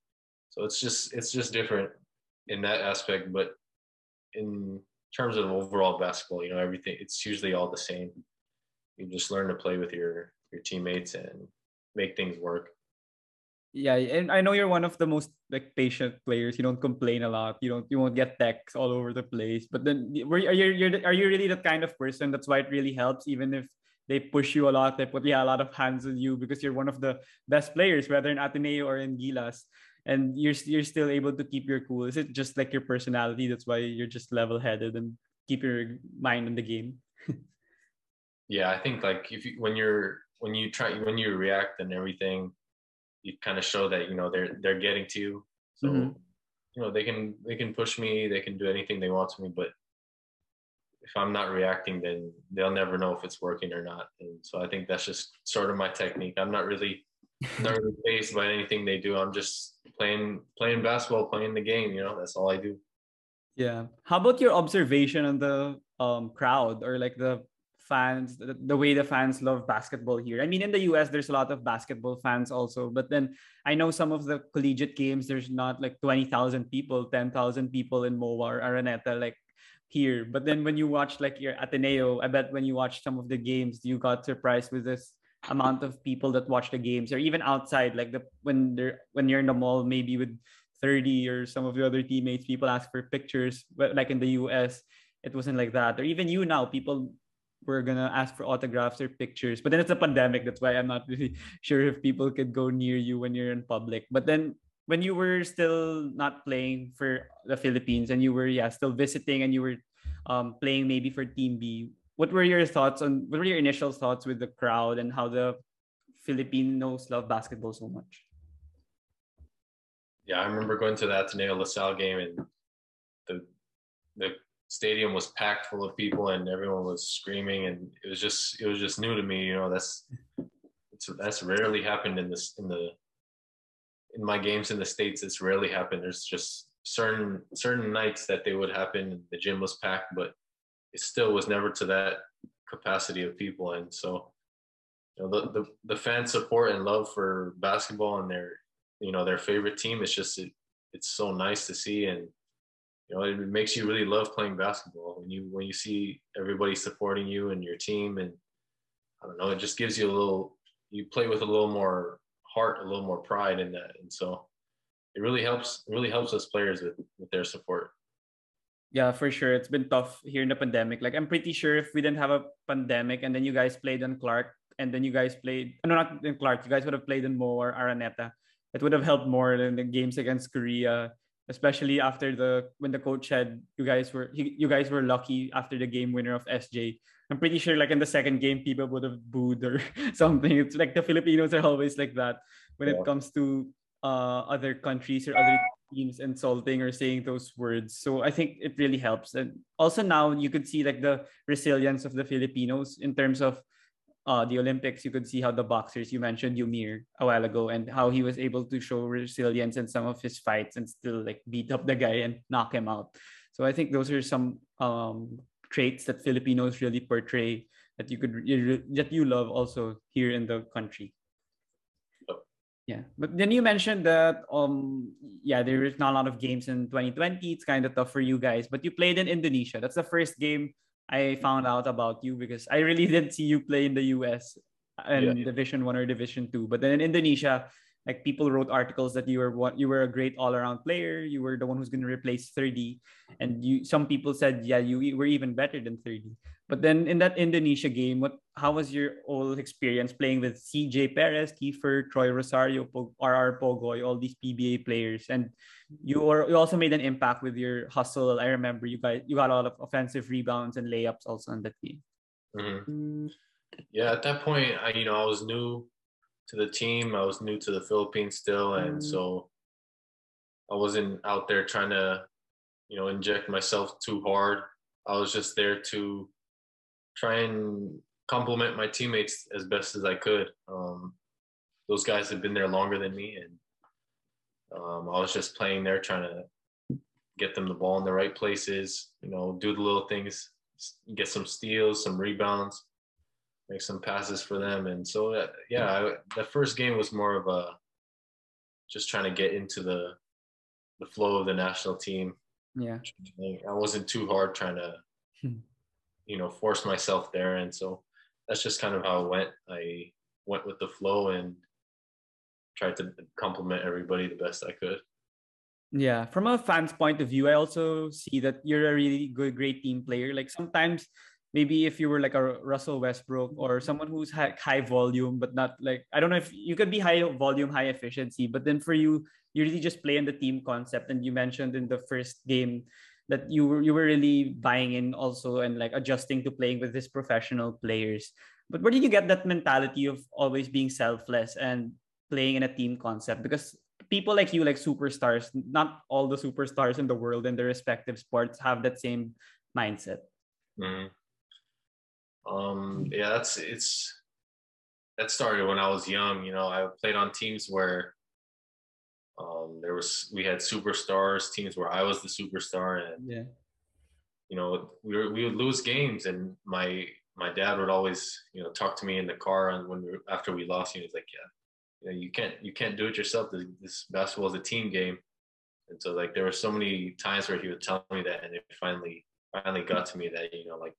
so it's just, it's just different in that aspect. But in terms of overall basketball, you know, everything, it's usually all the same you just learn to play with your your teammates and make things work. Yeah, and I know you're one of the most like patient players. You don't complain a lot. You don't you won't get texts all over the place. But then are you you're, are you really that kind of person? That's why it really helps, even if they push you a lot. They put yeah a lot of hands on you because you're one of the best players, whether in Ateneo or in Gilas, and you're you're still able to keep your cool. Is it just like your personality? That's why you're just level headed and keep your mind on the game. yeah, I think like if you, when you're when you try when you react and everything, you kind of show that you know they're they're getting to you. So Mhm. you know they can they can push me, they can do anything they want to me, but if I'm not reacting, then they'll never know if it's working or not. And so I think that's just sort of my technique. I'm not really not really fazed by anything they do. I'm just playing playing basketball, playing the game. You know, that's all I do. Yeah. How about your observation on the um crowd or like the fans, the, the way the fans love basketball here? I mean, in the US, there's a lot of basketball fans also, but then I know some of the collegiate games, there's not like 20,000 people, 10,000 people in MOA or Araneta like here. But then when you watch like your Ateneo, I bet when you watch some of the games, you got surprised with this amount of people that watch the games or even outside like the when they're when you're in the mall maybe with Thirdy or some of your other teammates people ask for pictures but like in the us it wasn't like that or even you now people were gonna ask for autographs or pictures. But then it's a pandemic that's why i'm not really sure if people could go near you when you're in public. But then when you were still not playing for the philippines and you were yeah still visiting and you were um, playing maybe for team b what were your thoughts on what were your initial thoughts with the crowd and how the filipinos love basketball so much? Yeah, I remember going to the Ateneo LaSalle game and the the stadium was packed full of people and everyone was screaming and it was just it was just new to me. You know, that's that's rarely happened in this in the in my games in the states. It's rarely happened. There's just certain certain nights that they would happen. The gym was packed, but it still was never to that capacity of people. And so, you know, the the, the fan support and love for basketball and their you know their favorite team. It's just it, it's so nice to see and you know it makes you really love playing basketball when you when you see everybody supporting you and your team and I don't know it just gives you a little you play with a little more heart a little more pride in that and so it really helps really helps us players with with their support Yeah, for sure. It's been tough here in the pandemic. Like I'm pretty sure if we didn't have a pandemic and then you guys played on Clark and then you guys played no not in Clark, you guys would have played in MOA or Araneta. It would have helped more than the games against Korea, especially after the when the coach said you guys were he, you guys were lucky after the game winner of SJ. I'm pretty sure like in the second game people would have booed or something. It's like the Filipinos are always like that when it comes to uh other countries or other teams insulting or saying those words. So I think it really helps. And also now you could see like the resilience of the Filipinos in terms of uh, the Olympics. You could see how the boxers you mentioned Eumir a while ago and how he was able to show resilience in some of his fights and still like beat up the guy and knock him out. So I think those are some um, traits that Filipinos really portray that you could that you love also here in the country. Yeah, but then you mentioned that um yeah there is not a lot of games in 2020. It's kind of tough for you guys, but you played in Indonesia. That's the first game I found out about you because I really didn't see you play in the US and Yeah. Division One or Division Two. But then in Indonesia, like people wrote articles that you were what you were a great all around player. You were the one who's going to replace Thirdy, and you some people said yeah you were even better than Thirdy. But then in that Indonesia game, what how was your whole experience playing with CJ Perez, Kiefer, Troy Rosario, Pog- RR Pogoy, all these PBA players, and you were you also made an impact with your hustle. I remember you guys you got a lot of offensive rebounds and layups also in that game. Mhm. yeah at that point i you know i was new to the team i was new to the philippines still and Mm. so i wasn't out there trying to you know inject myself too hard i was just there to try and compliment my teammates as best as i could um, those guys have been there longer than me and um, i was just playing there trying to get them the ball in the right places you know do the little things get some steals some rebounds make some passes for them. And so, uh, yeah, I, the first game was more of a just trying to get into the the flow of the national team. Yeah. I wasn't too hard trying to, Hmm. You know, force myself there. And so that's just kind of how it went. I went with the flow and tried to complement everybody the best I could. Yeah, from a fan's point of view, I also see that you're a really good, great team player. Like sometimes, maybe if you were like a Russell Westbrook or someone who's high, high volume, but not like I don't know if you could be high volume, high efficiency, but then for you, you really just play in the team concept. And you mentioned in the first game that you were you were really buying in also and like adjusting to playing with these professional players. But where did you get that mentality of always being selfless and playing in a team concept? Because people like you, like superstars, not all the superstars in the world in their respective sports have that same mindset. Mm-hmm. Um, yeah, that's it's that started when I was young. You know, I played on teams where um, there was we had superstars, teams where I was the superstar, and Yeah. you know we were, we would lose games, and my my dad would always you know talk to me in the car, and when we were, after we lost, he was like, yeah, you, know, you can't you can't do it yourself. This, this basketball is a team game, and so like there were so many times where he would tell me that, and it finally finally got to me that you know like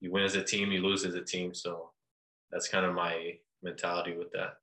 you win as a team, you lose as a team. So that's kind of my mentality with that.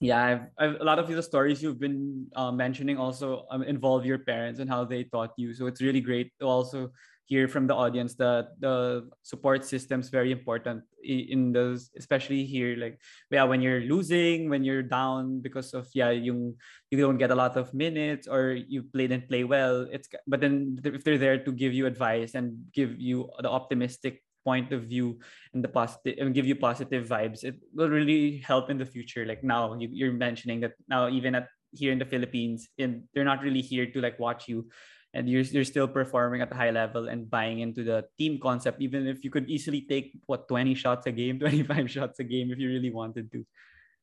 Yeah, I've, I've a lot of the stories you've been uh, mentioning also um, involve your parents and how they taught you. So it's really great to also hear from the audience that the support system is very important in those, especially here. Like, yeah, when you're losing, when you're down because of yeah, you you don't get a lot of minutes or you play and play well. It's but then if they're there to give you advice and give you the optimistic point of view and the positive and give you positive vibes it will really help in the future like now you, you're mentioning that now even at here in the philippines and they're not really here to like watch you and you're, you're still performing at a high level and buying into the team concept even if you could easily take what 20 shots a game 25 shots a game if you really wanted to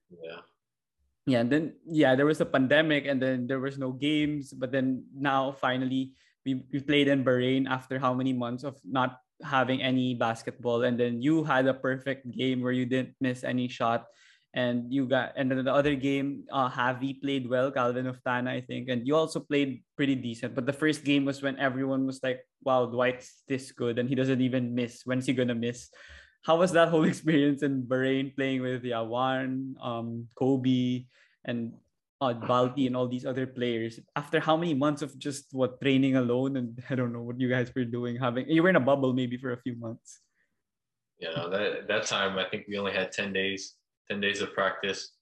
Yeah. yeah and then yeah there was a pandemic and then there was no games but then now finally we, we played in bahrain after how many months of not having any basketball and then you had a perfect game where you didn't miss any shot and you got and then the other game uh Javi played well Calvin Oftana I think and you also played pretty decent but the first game was when everyone was like wow Dwight's this good and he doesn't even miss. When's he gonna miss? How was that whole experience in Bahrain playing with Yawan um Kobe and uh, Balti and all these other players after how many months of just what training alone and I don't know what you guys were doing having you were in a bubble maybe for a few months You know, that that time I think we only had 10 days, 10 days of practice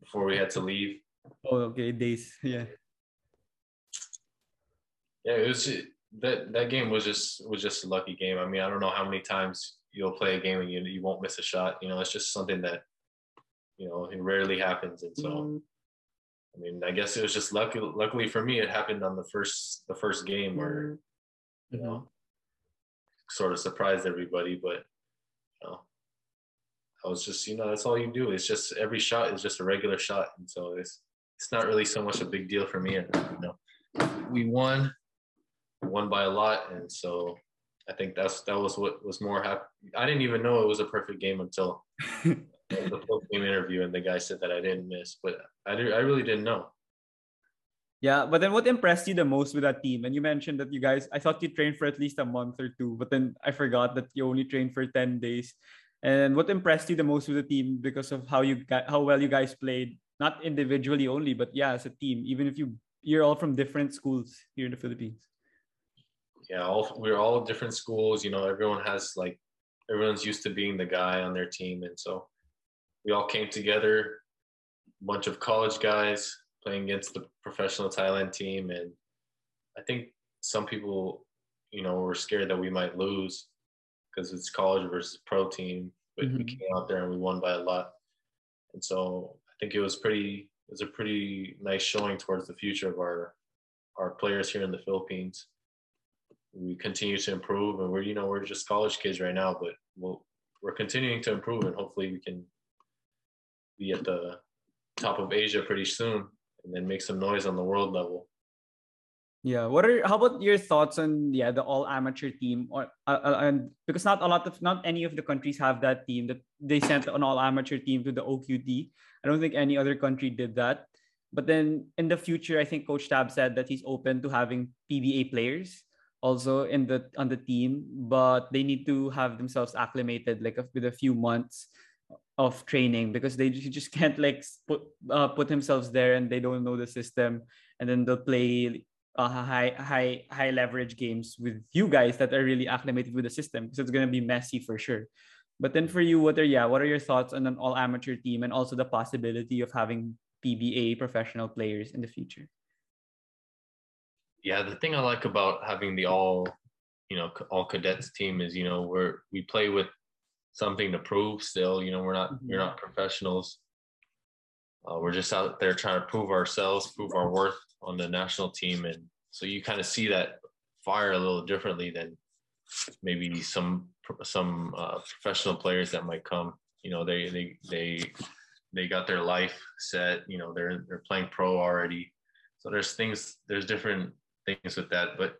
before we had to leave. oh okay days yeah Yeah, it was that that game was just was just a lucky game. I mean, I don't know how many times you'll play a game and you you won't miss a shot. You know, it's just something that you know it rarely happens. And so, I mean, I guess it was just lucky. Luckily for me, it happened on the first the first game where mm-hmm. you know sort of surprised everybody. But you know, I was just you know that's all you do. It's just every shot is just a regular shot, and so it's it's not really so much a big deal for me. And you know, we won won by a lot, and so I think that's that was what was more happy. I didn't even know it was a perfect game until the post game interview, and the guy said that I didn't miss, but I did, I really didn't know. Yeah, but then what impressed you the most with that team? And you mentioned that you guys, I thought you trained for at least a month or two, but then I forgot that you only trained for 10 days. And what impressed you the most with the team because of how you got, how well you guys played, not individually only, but yeah, as a team, even if you, you're all from different schools here in the Philippines. Yeah, all we're all different schools. You know, everyone has like everyone's used to being the guy on their team, and so we all came together, a bunch of college guys playing against the professional Thailand team, and I think some people, you know, were scared that we might lose because it's college versus pro team, but we Mhm. came out there and we won by a lot, and so I think it was pretty. It was a pretty nice showing towards the future of our our players here in the Philippines. We continue to improve, and we're you know we're just college kids right now, but we'll we're continuing to improve, and hopefully we can be at the top of Asia pretty soon, and then make some noise on the world level. Yeah. What are how about your thoughts on yeah the all amateur team or uh, uh, and because not a lot of not any of the countries have that team that they sent an all amateur team to the OQT. I don't think any other country did that. But then in the future, I think Coach Tab said that he's open to having PBA players also in the on the team, but they need to have themselves acclimated like with a few months of training because they ju- just can't like put uh, put themselves there and they don't know the system and then they'll play uh, high high high leverage games with you guys that are really acclimated with the system because it's gonna be messy for sure. But then for you, what are yeah, what are your thoughts on an all amateur team and also the possibility of having PBA professional players in the future? yeah, the thing I like about having the all, you know, all cadets team is, you know, we're we play with something to prove still. You know, we're not mm-hmm. we're not professionals. Uh, we're just out there trying to prove ourselves, prove our worth on the national team, and so you kind of see that fire a little differently than maybe some some uh, professional players that might come. You know, they they they they got their life set. You know, they're they're playing pro already. So there's things there's different things with that, but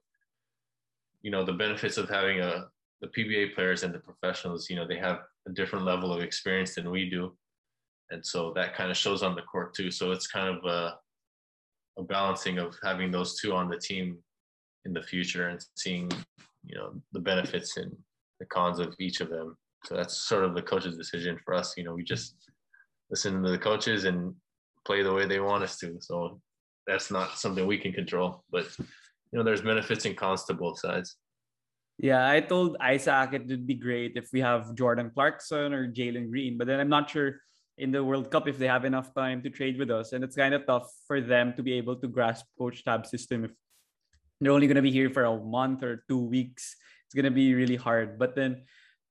you know the benefits of having a the PBA players and the professionals. You know, they have a different level of experience than we do, and so that kind of shows on the court too. So it's kind of a a balancing of having those two on the team in the future and seeing you know the benefits and the cons of each of them. So that's sort of the coach's decision for us. You know, we just listen to the coaches and play the way they want us to. So that's not something we can control. But you know, there's benefits and cons to both sides. Yeah, I told Isaac it would be great if we have Jordan Clarkson or Jalen Green, but then I'm not sure in the World Cup if they have enough time to trade with us. And it's kind of tough for them to be able to grasp Coach Tab's system if they're only going to be here for a month or two weeks. It's going to be really hard. But then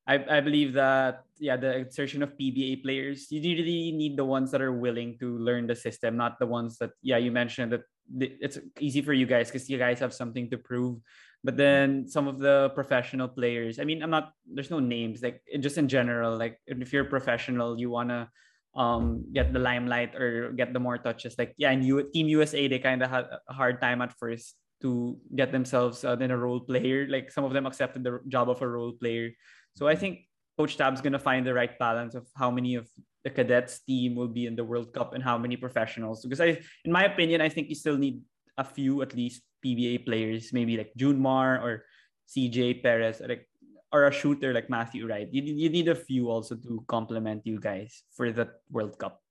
I, I believe that, yeah, the insertion of PBA players, you really need the ones that are willing to learn the system, not the ones that, yeah, you mentioned that it's easy for you guys because you guys have something to prove. But then some of the professional players, I mean, I'm not, there's no names, like just in general, like if you're professional, you want to um get the limelight or get the more touches like yeah and you team usa they kind of had a hard time at first to get themselves uh, in a role player. Like some of them accepted the job of a role player. So I think Coach Tab's going to find the right balance of how many of the cadets team will be in the World Cup and how many professionals. Because I, in my opinion, I think you still need a few at least PBA players, maybe like Junmar or CJ Perez, like or a shooter like Matthew Wright. You, you need a few also to complement you guys for the World Cup.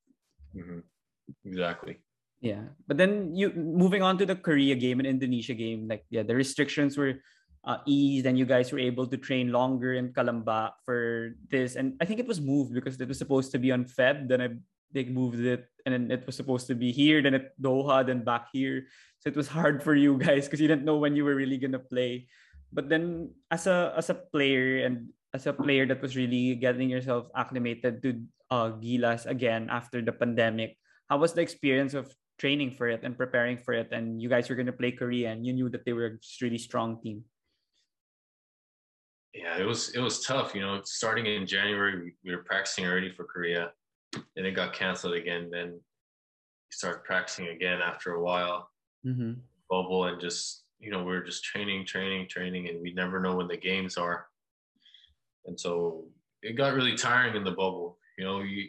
Mm-hmm. Exactly. Yeah, but then you moving on to the Korea game and Indonesia game, like yeah, the restrictions were uh, eased and you guys were able to train longer in Calamba for this. And I think it was moved because it was supposed to be on Feb. Then I, they moved it and then it was supposed to be here, then at Doha, then back here. So it was hard for you guys because you didn't know when you were really gonna play. But then as a as a player and as a player that was really getting yourself acclimated to uh, Gilas again after the pandemic, how was the experience of training for it and preparing for it and you guys were going to play korea and you knew that they were a really strong team yeah it was it was tough you know starting in january we, we were practicing already for korea and it got canceled again then we started practicing again after a while mm-hmm. bubble and just you know we are just training training training and we never know when the games are and so it got really tiring in the bubble you know you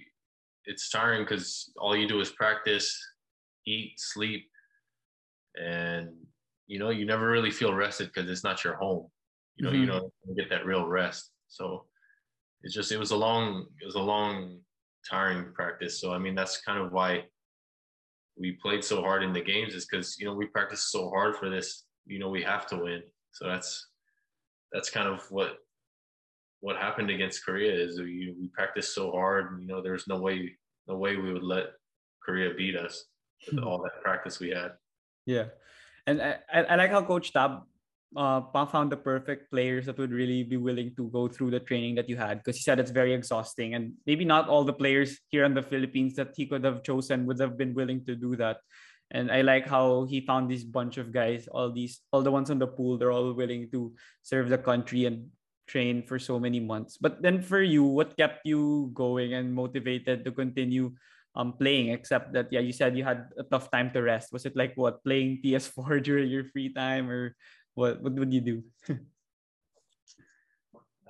it's tiring because all you do is practice eat, sleep, and you know you never really feel rested because it's not your home. You know mm-hmm. you don't get that real rest. So it's just it was a long it was a long tiring practice. So I mean that's kind of why we played so hard in the games is because you know we practiced so hard for this. You know we have to win. So that's that's kind of what what happened against Korea is we, we practiced so hard. You know, there's no way no way we would let Korea beat us with all that practice we had. Yeah, and I, I like how Coach Tab uh, found the perfect players that would really be willing to go through the training that you had because he said it's very exhausting and maybe not all the players here in the Philippines that he could have chosen would have been willing to do that. And I like how he found this bunch of guys, all these, all the ones on the pool, they're all willing to serve the country and train for so many months. But then for you, what kept you going and motivated to continue um playing except that yeah you said you had a tough time to rest was it like what playing ps4 during your free time or what what would you do?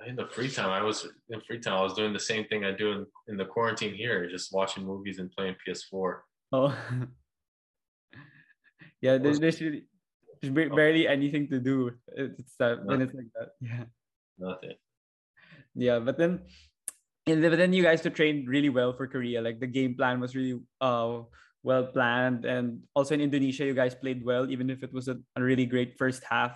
In the free time i was in free time i was doing the same thing i do in, in the quarantine here just watching movies and playing ps4 oh. Yeah there's, there's, really, there's barely anything to do it's that when it's like that. Yeah. Nothing. Yeah but then and then you guys to train really well for Korea. Like the game plan was really uh well planned, and also in Indonesia, you guys played well, even if it was a, a really great first half.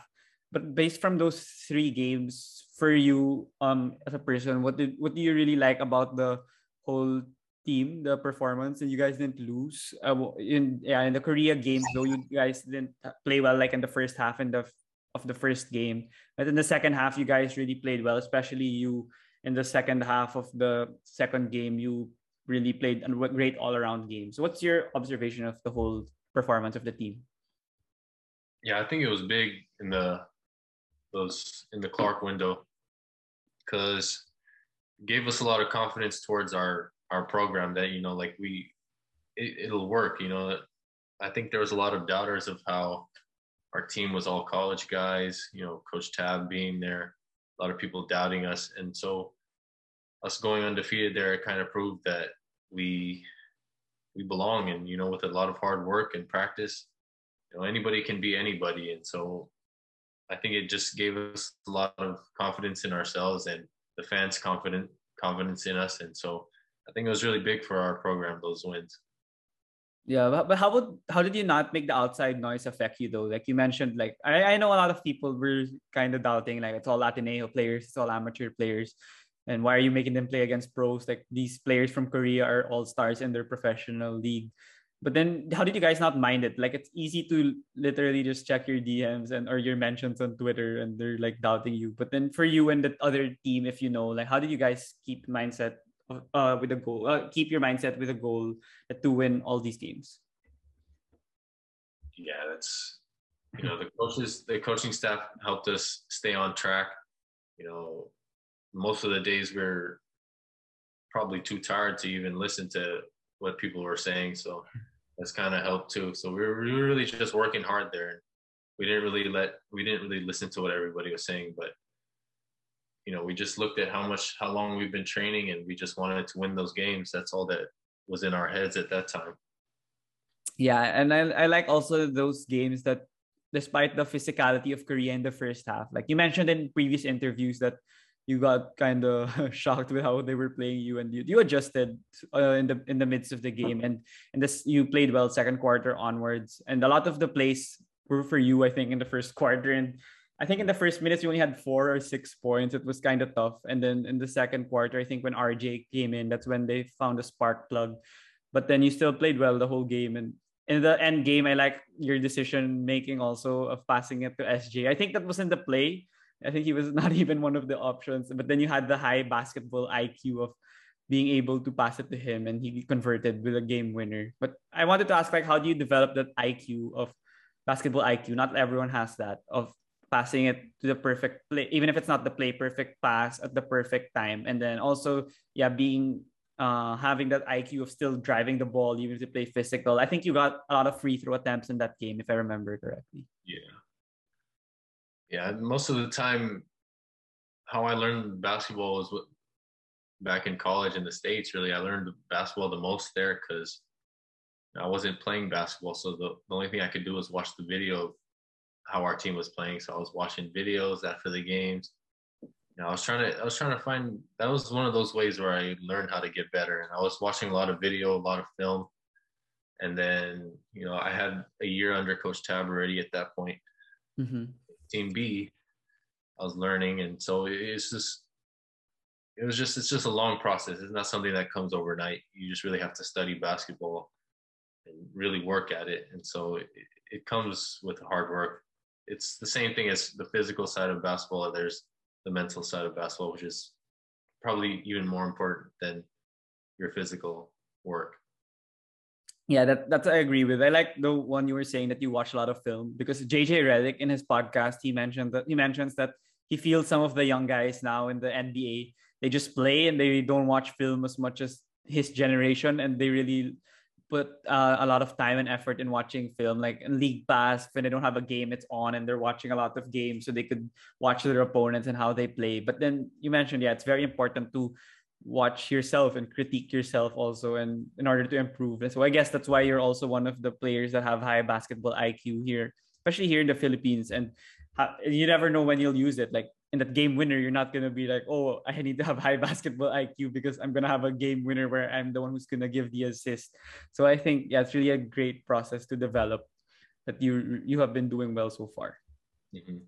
But based from those three games, for you um as a person, what did what do you really like about the whole team, the performance, and you guys didn't lose. Uh, in yeah, in the Korea games, though, you guys didn't play well, like in the first half and the of the first game. But in the second half, you guys really played well, especially you in the second half of the second game. You really played a great all around game. So, what's your observation of the whole performance of the team? Yeah, I think it was big in the those in the Clark window because gave us a lot of confidence towards our our program that you know like we it, it'll work you know i think there was a lot of doubters of how our team was all college guys you know coach tab being there a lot of people doubting us and so us going undefeated there kind of proved that we we belong and you know with a lot of hard work and practice you know anybody can be anybody. And so i think it just gave us a lot of confidence in ourselves and the fans confident confidence in us. And so i think it was really big for our program those wins. Yeah but, but how would how did you not make the outside noise affect you though? Like you mentioned like i, I know a lot of people were kind of doubting like it's all Ateneo players it's all amateur players and why are you making them play against pros? Like these players from korea are all stars in their professional league. But then how did you guys not mind it? Like it's easy to literally just check your dms and or your mentions on twitter and they're like doubting you. But then for you and the other team if you know like how did you guys keep mindset uh, with a goal uh, keep your mindset with a goal to win all these games? Yeah that's you know the coaches the coaching staff helped us stay on track. You know most of the days we're probably too tired to even listen to what people were saying so that's kind of helped too. So we were, we were really just working hard there. We didn't really let we didn't really listen to what everybody was saying, but you know, we just looked at how much how long we've been training and we just wanted to win those games. That's all that was in our heads at that time. Yeah, and I I like also those games that despite the physicality of Korea in the first half, like you mentioned in previous interviews that you got kind of shocked with how they were playing you and you, you adjusted uh, in the in the midst of the game and and this you played well second quarter onwards. And a lot of the plays were for you I think in the first quarter. And I think in the first minutes you only had four or six points. It was kind of tough. And then in the second quarter I think when RJ came in that's when they found a spark plug. But then you still played well the whole game. And in the end game I like your decision making also of passing it to SJ I think that was in the play I think he was not even one of the options. But then you had the high basketball IQ of being able to pass it to him and he converted with a game winner. But I wanted to ask like how do you develop that IQ of basketball IQ? Not everyone has that of passing it to the perfect play, even if it's not the play perfect pass at the perfect time. And then also, yeah, being uh having that IQ of still driving the ball even if you play physical. I think you got a lot of free throw attempts in that game, if I remember correctly. Yeah yeah, most of the time, how I learned basketball was what, back in college in the states. Really, I learned basketball the most there because I wasn't playing basketball, so the, the only thing I could do was watch the video of how our team was playing. So I was watching videos after the games. You know, I was trying to I was trying to find that was one of those ways where I learned how to get better. And I was watching a lot of video, a lot of film. And then, you know, I had a year under Coach Tab already at that point. Mm-hmm team B, I was learning, and so it's just it was just it's just a long process. It's not something that comes overnight. You just really have to study basketball and really work at it, and so it, it comes with hard work. It's the same thing as the physical side of basketball. There's the mental side of basketball, which is probably even more important than your physical work. Yeah, that that's I agree with. I like the one you were saying that you watch a lot of film because JJ Redick in his podcast he mentioned that he mentions that he feels some of the young guys now in the NBA they just play and they don't watch film as much as his generation and they really put uh, a lot of time and effort in watching film like in league pass when they don't have a game it's on and they're watching a lot of games so they could watch their opponents and how they play but then you mentioned yeah it's very important to watch yourself and critique yourself also and in order to improve. And so i guess that's why you're also one of the players that have high basketball iq here especially here in the philippines. And you never know when you'll use it. Like in that game winner you're not going to be like oh i need to have high basketball iq because i'm going to have a game winner where i'm the one who's going to give the assist. So i think yeah it's really a great process to develop that you you have been doing well so far. Mm-hmm.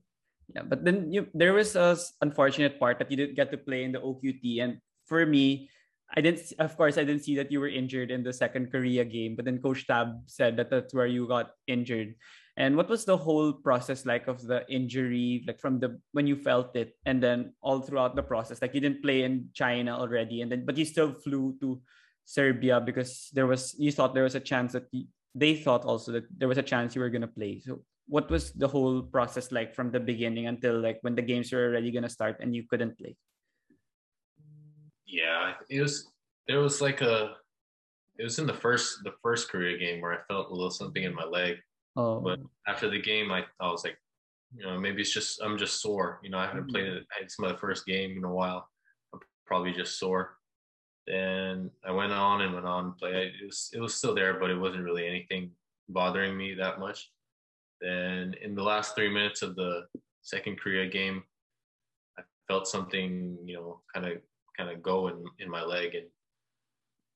yeah but then you there was a unfortunate part that you didn't get to play in the oqt and for me, I didn't, of course, I didn't see that you were injured in the second Korea game, but then Coach Tab said that that's where you got injured. And what was the whole process like of the injury, like from the when you felt it, and then all throughout the process? Like you didn't play in China already, and then but you still flew to Serbia because there was you thought there was a chance that you, they thought also that there was a chance you were gonna play. So what was the whole process like from the beginning until like when the games were already gonna start and you couldn't play? Yeah, it was. There was like a. It was in the first the first Korea game where I felt a little something in my leg. Oh, But after the game, I, I was like, you know, maybe it's just I'm just sore. You know, I haven't played mm. it. It's my first game in a while. I'm probably just sore. Then I went on and went on and play. It was it was still there, but it wasn't really anything bothering me that much. Then in the last three minutes of the second Korea game, I felt something, you know, kind of kind of go in, in my leg, and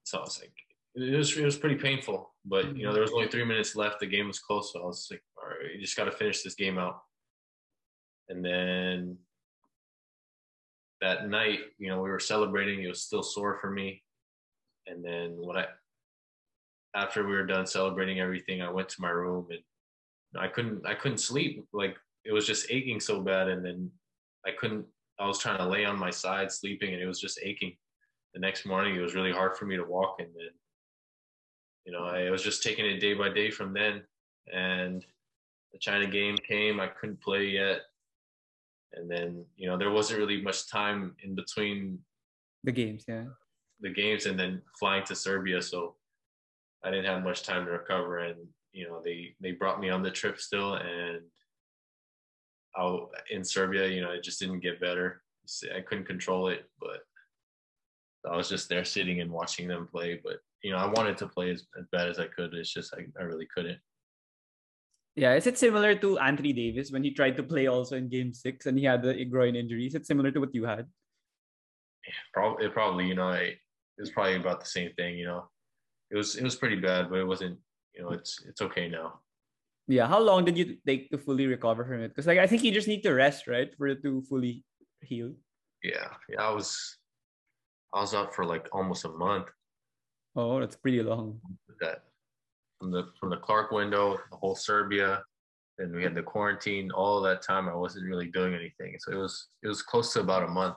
so I was like, it was it was pretty painful. But you know, there was only three minutes left. The game was close, so I was like, all right, you just got to finish this game out. And then that night, you know, we were celebrating. It was still sore for me. And then when I, after we were done celebrating everything, I went to my room and I couldn't, I couldn't sleep. Like it was just aching so bad. And then I couldn't, I was trying to lay on my side sleeping and it was just aching. The next morning, it was really hard for me to walk. And then, you know, I was just taking it day by day from then. And the China game came, I couldn't play yet. And then, you know, there wasn't really much time in between the games, yeah. the games and then flying to Serbia. So I didn't have much time to recover. And, you know, they, they brought me on the trip still. And I, in Serbia, you know, it just didn't get better. I couldn't control it, but I was just there sitting and watching them play. But, you know, I wanted to play as, as bad as I could. It's just, I, I really couldn't. Yeah, is it similar to Anthony Davis when he tried to play also in game six and he had the groin injury? Is it similar to what you had? Yeah, Probably, it probably, you know, I, it was probably about the same thing, you know. It was, it was pretty bad, but it wasn't, you know, it's, it's okay now. Yeah. How long did you take to fully recover from it? Because like I think you just need to rest, right? For it to fully heal. Yeah. Yeah. I was, I was out for like almost a month Oh, that's pretty long. that from the from the Clark window, the whole Serbia. and we had the quarantine. All that time, I wasn't really doing anything. So it was it was close to about a month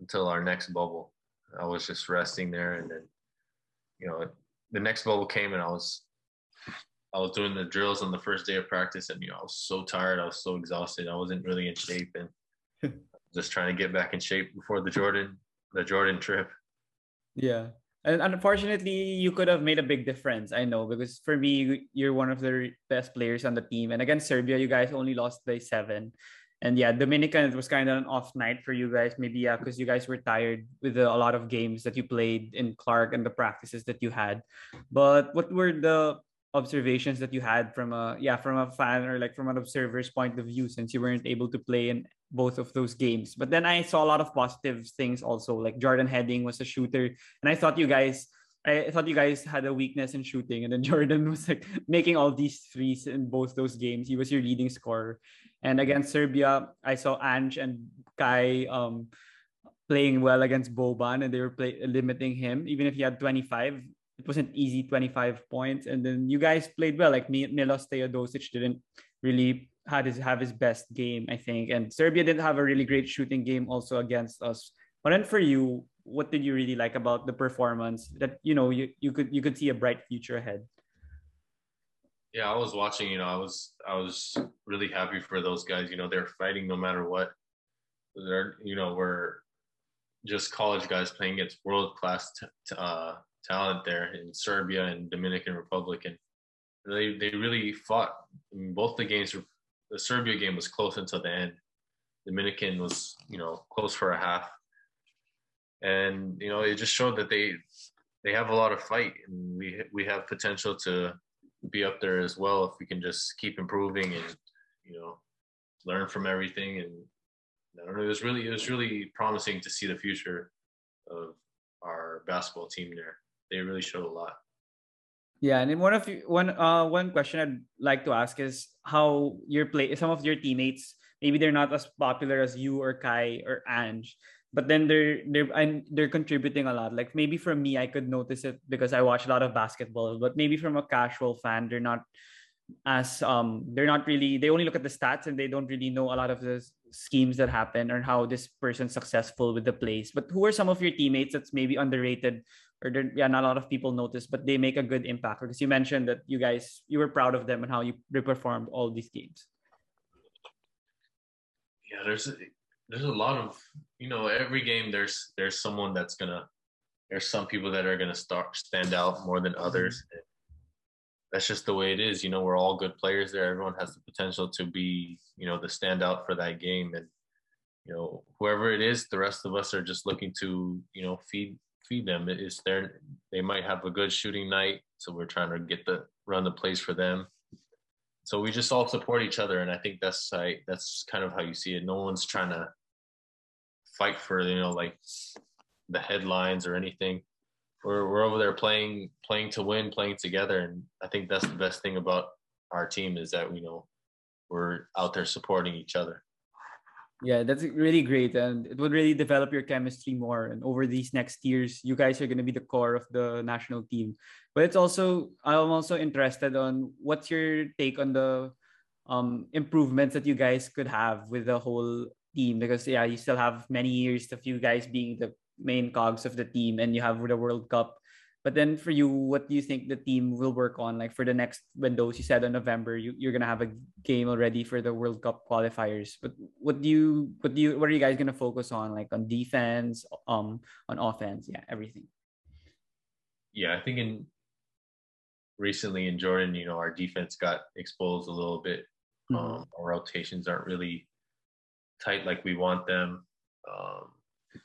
until our next bubble. I was just resting there, and then you know the next bubble came, and I was I was doing the drills on the first day of practice, and you know I was so tired, I was so exhausted, I wasn't really in shape, and just trying to get back in shape before the Jordan the Jordan trip. Yeah. And unfortunately, you could have made a big difference. I know because for me, you're one of the best players on the team. And against Serbia, you guys only lost by seven. And yeah, Dominican it was kind of an off night for you guys. Maybe yeah, because you guys were tired with the, a lot of games that you played in Clark and the practices that you had. But what were the observations that you had from a yeah from a fan or like from an observer's point of view since you weren't able to play in both of those games but then i saw a lot of positive things also like jordan heading was a shooter and i thought you guys I thought you guys had a weakness in shooting, and then Jordan was like making all these threes in both those games. He was your leading scorer, and against Serbia, I saw Ange and Kai um, playing well against Boban, and they were play- limiting him. Even if he had 25, it wasn't easy 25 points. And then you guys played well. Like Mi- Milos Teodosic didn't really had his have his best game, I think. And Serbia didn't have a really great shooting game also against us. But then for you, what did you really like about the performance that you know you, you could you could see a bright future ahead? Yeah, I was watching. You know, I was I was really happy for those guys. You know, they're fighting no matter what. They're you know we're just college guys playing against world class t- t- uh, talent there in Serbia and Dominican Republic, and they they really fought. I mean, both the games were the Serbia game was close until the end. Dominican was you know close for a half, and you know it just showed that they they have a lot of fight, and we we have potential to be up there as well if we can just keep improving and you know learn from everything and I don't know, it was really it was really promising to see the future of our basketball team there. They really showed a lot. Yeah, and then one of you, one uh one question I'd like to ask is how your play some of your teammates maybe they're not as popular as you or Kai or Ange. but then they're they're and they're contributing a lot. Like maybe from me, I could notice it because I watch a lot of basketball, but maybe from a casual fan, they're not as um they're not really they only look at the stats and they don't really know a lot of the schemes that happen or how this person's successful with the plays. But who are some of your teammates that's maybe underrated or yeah, not a lot of people notice, but they make a good impact? Because you mentioned that you guys you were proud of them and how you performed all these games. Yeah, there's there's a lot of you know every game there's there's someone that's gonna there's some people that are gonna start stand out more than others. Mm-hmm. That's just the way it is. You know, we're all good players there. Everyone has the potential to be, you know, the standout for that game. And, you know, whoever it is, the rest of us are just looking to, you know, feed feed them. It's their they might have a good shooting night. So we're trying to get the run the place for them so we just all support each other and i think that's that's kind of how you see it no one's trying to fight for you know like the headlines or anything we're, we're over there playing playing to win playing together and i think that's the best thing about our team is that you know we're out there supporting each other yeah, that's really great. And it would really develop your chemistry more. And over these next years, you guys are going to be the core of the national team. But it's also, I'm also interested on what's your take on the um, improvements that you guys could have with the whole team? Because, yeah, you still have many years of you guys being the main cogs of the team and you have the World Cup but then for you, what do you think the team will work on? Like for the next windows, you said in November, you, you're gonna have a game already for the World Cup qualifiers. But what do you what do you what are you guys gonna focus on? Like on defense, um, on offense, yeah, everything. Yeah, I think in recently in Jordan, you know, our defense got exposed a little bit. Mm-hmm. Um, our rotations aren't really tight like we want them. Um,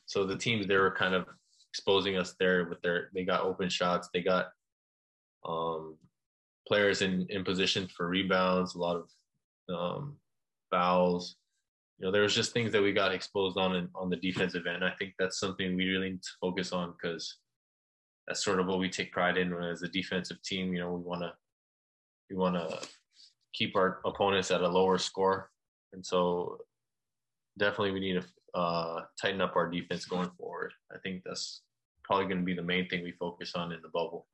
so the teams they were kind of exposing us there with their they got open shots, they got um, players in in position for rebounds, a lot of um, fouls. You know, there was just things that we got exposed on in, on the defensive end. I think that's something we really need to focus on because that's sort of what we take pride in as a defensive team. You know, we want to we want to keep our opponents at a lower score, and so definitely we need to uh, tighten up our defense going forward. I think that's probably going to be the main thing we focus on in the bubble.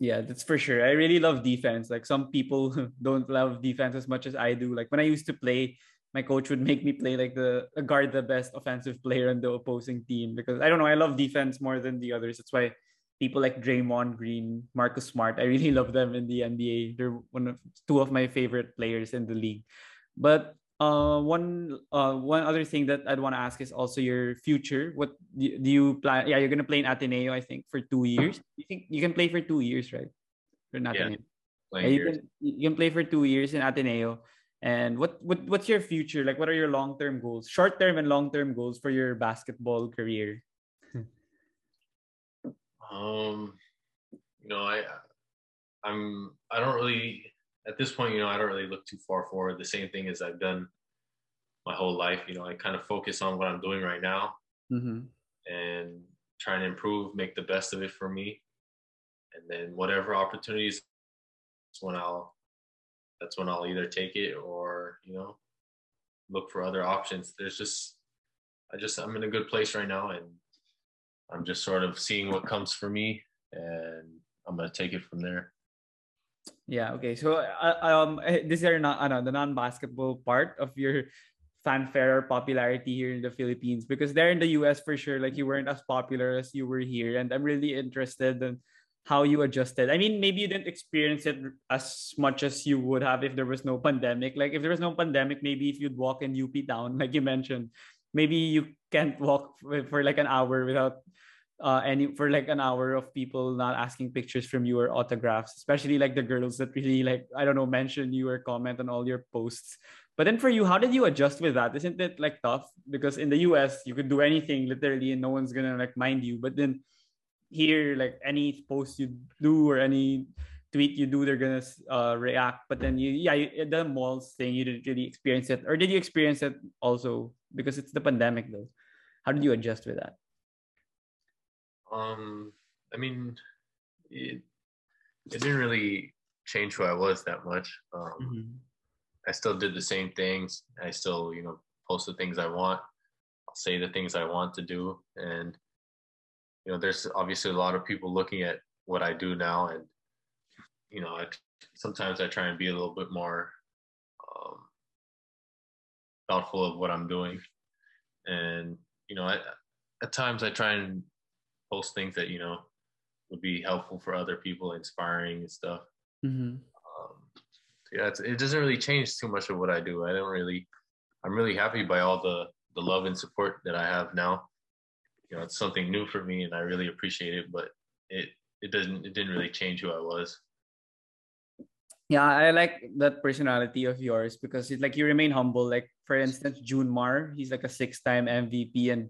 Yeah, that's for sure. I really love defense. Like some people don't love defense as much as I do. Like when I used to play, my coach would make me play like the guard the best offensive player on the opposing team because I don't know, I love defense more than the others. That's why people like Draymond Green, Marcus Smart, I really love them in the NBA. They're one of two of my favorite players in the league. But uh, one uh, one other thing that I'd want to ask is also your future. What do, do you plan? Yeah, you're gonna play in Ateneo, I think, for two years. You think you can play for two years, right? For Ateneo. Yeah, yeah you, can, you can play for two years in Ateneo. And what, what what's your future? Like, what are your long term goals, short term and long term goals for your basketball career? um, you know, I I'm I don't really at this point, you know, I don't really look too far forward. The same thing as I've done my whole life. You know, I kind of focus on what I'm doing right now mm-hmm. and trying to improve, make the best of it for me, and then whatever opportunities, that's when I'll that's when I'll either take it or you know look for other options. There's just I just I'm in a good place right now, and I'm just sort of seeing what comes for me, and I'm gonna take it from there. Yeah. Okay. So, uh, um, eh, this is not ano, the non-basketball part of your fanfare or popularity here in the Philippines because there in the US for sure, like you weren't as popular as you were here, and I'm really interested in how you adjusted. I mean, maybe you didn't experience it as much as you would have if there was no pandemic. Like if there was no pandemic, maybe if you'd walk in UP town, like you mentioned, maybe you can't walk for like an hour without uh, any for like an hour of people not asking pictures from you or autographs, especially like the girls that really like I don't know mention you or comment on all your posts. But then for you, how did you adjust with that? Isn't it like tough? Because in the US, you could do anything literally, and no one's gonna like mind you. But then here, like any post you do or any tweet you do, they're gonna uh, react. But then you, yeah, you, the malls thing, you didn't really experience it, or did you experience it also because it's the pandemic though? How did you adjust with that? Um, I mean, it, it didn't really change who I was that much. Um, mm-hmm. I still did the same things. I still, you know, post the things I want. I'll say the things I want to do. And, you know, there's obviously a lot of people looking at what I do now. And, you know, I, sometimes I try and be a little bit more um, thoughtful of what I'm doing. And, you know, I, at times I try and post things that, you know, would be helpful for other people, inspiring and stuff. Mm-hmm. Yeah, it doesn't really change too much of what I do. I don't really, I'm really happy by all the the love and support that I have now. You know, it's something new for me, and I really appreciate it. But it it doesn't it didn't really change who I was. Yeah, I like that personality of yours because it's like you remain humble. Like for instance, June Mar, he's like a six-time MVP and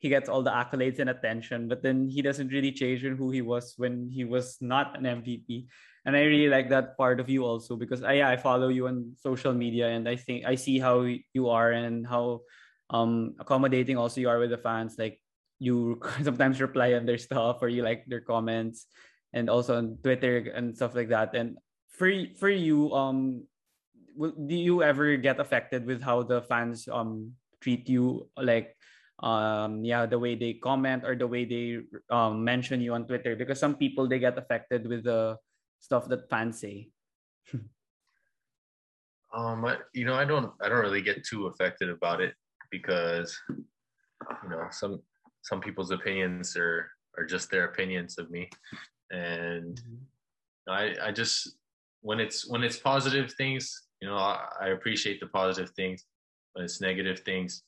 he gets all the accolades and attention, but then he doesn't really change who he was when he was not an MVP. And I really like that part of you also because I I follow you on social media and I think I see how you are and how um accommodating also you are with the fans. Like you sometimes reply on their stuff or you like their comments and also on twitter and stuff like that. And for for you um do you ever get affected with how the fans um treat you? Like um yeah the way they comment or the way they um mention you on twitter? Because some people they get affected with the stuff that fans say um I, you know i don't i don't really get too affected about it because you know some some people's opinions are are just their opinions of me. And mm-hmm. i i just when it's when it's positive things you know I, I, appreciate the positive things. When it's negative things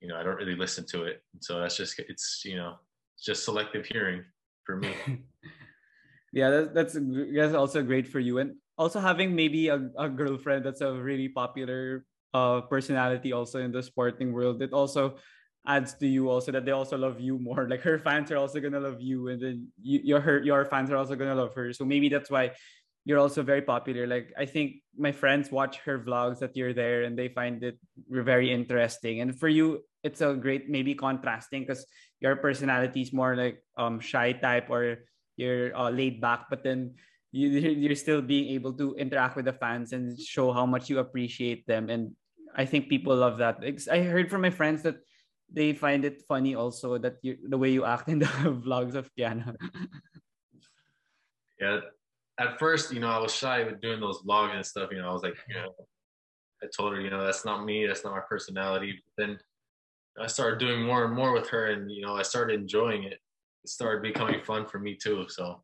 you know i don't really listen to it. So that's just it's you know it's just selective hearing for me yeah that, that's that's also great for you and also having maybe a, a girlfriend that's a really popular uh, personality also in the sporting world, it also adds to you also that they also love you more. Like her fans are also gonna love you, and then you, your her your fans are also gonna love her. So maybe that's why you're also very popular. Like I think my friends watch her vlogs that you're there, and they find it very interesting. And for you, it's a great maybe contrasting because your personality is more like um shy type or you're uh, laid back, but then you, you're still being able to interact with the fans and show how much you appreciate them and I think people love that. I heard from my friends that they find it funny also that you the way you act in the vlogs of Kianna. yeah, at first, you know, I was shy with doing those vlogs and stuff. You know, I was like, you know, I told her, you know, that's not me, that's not my personality. But then I started doing more and more with her, and you know, I started enjoying it. It started becoming fun for me too. So,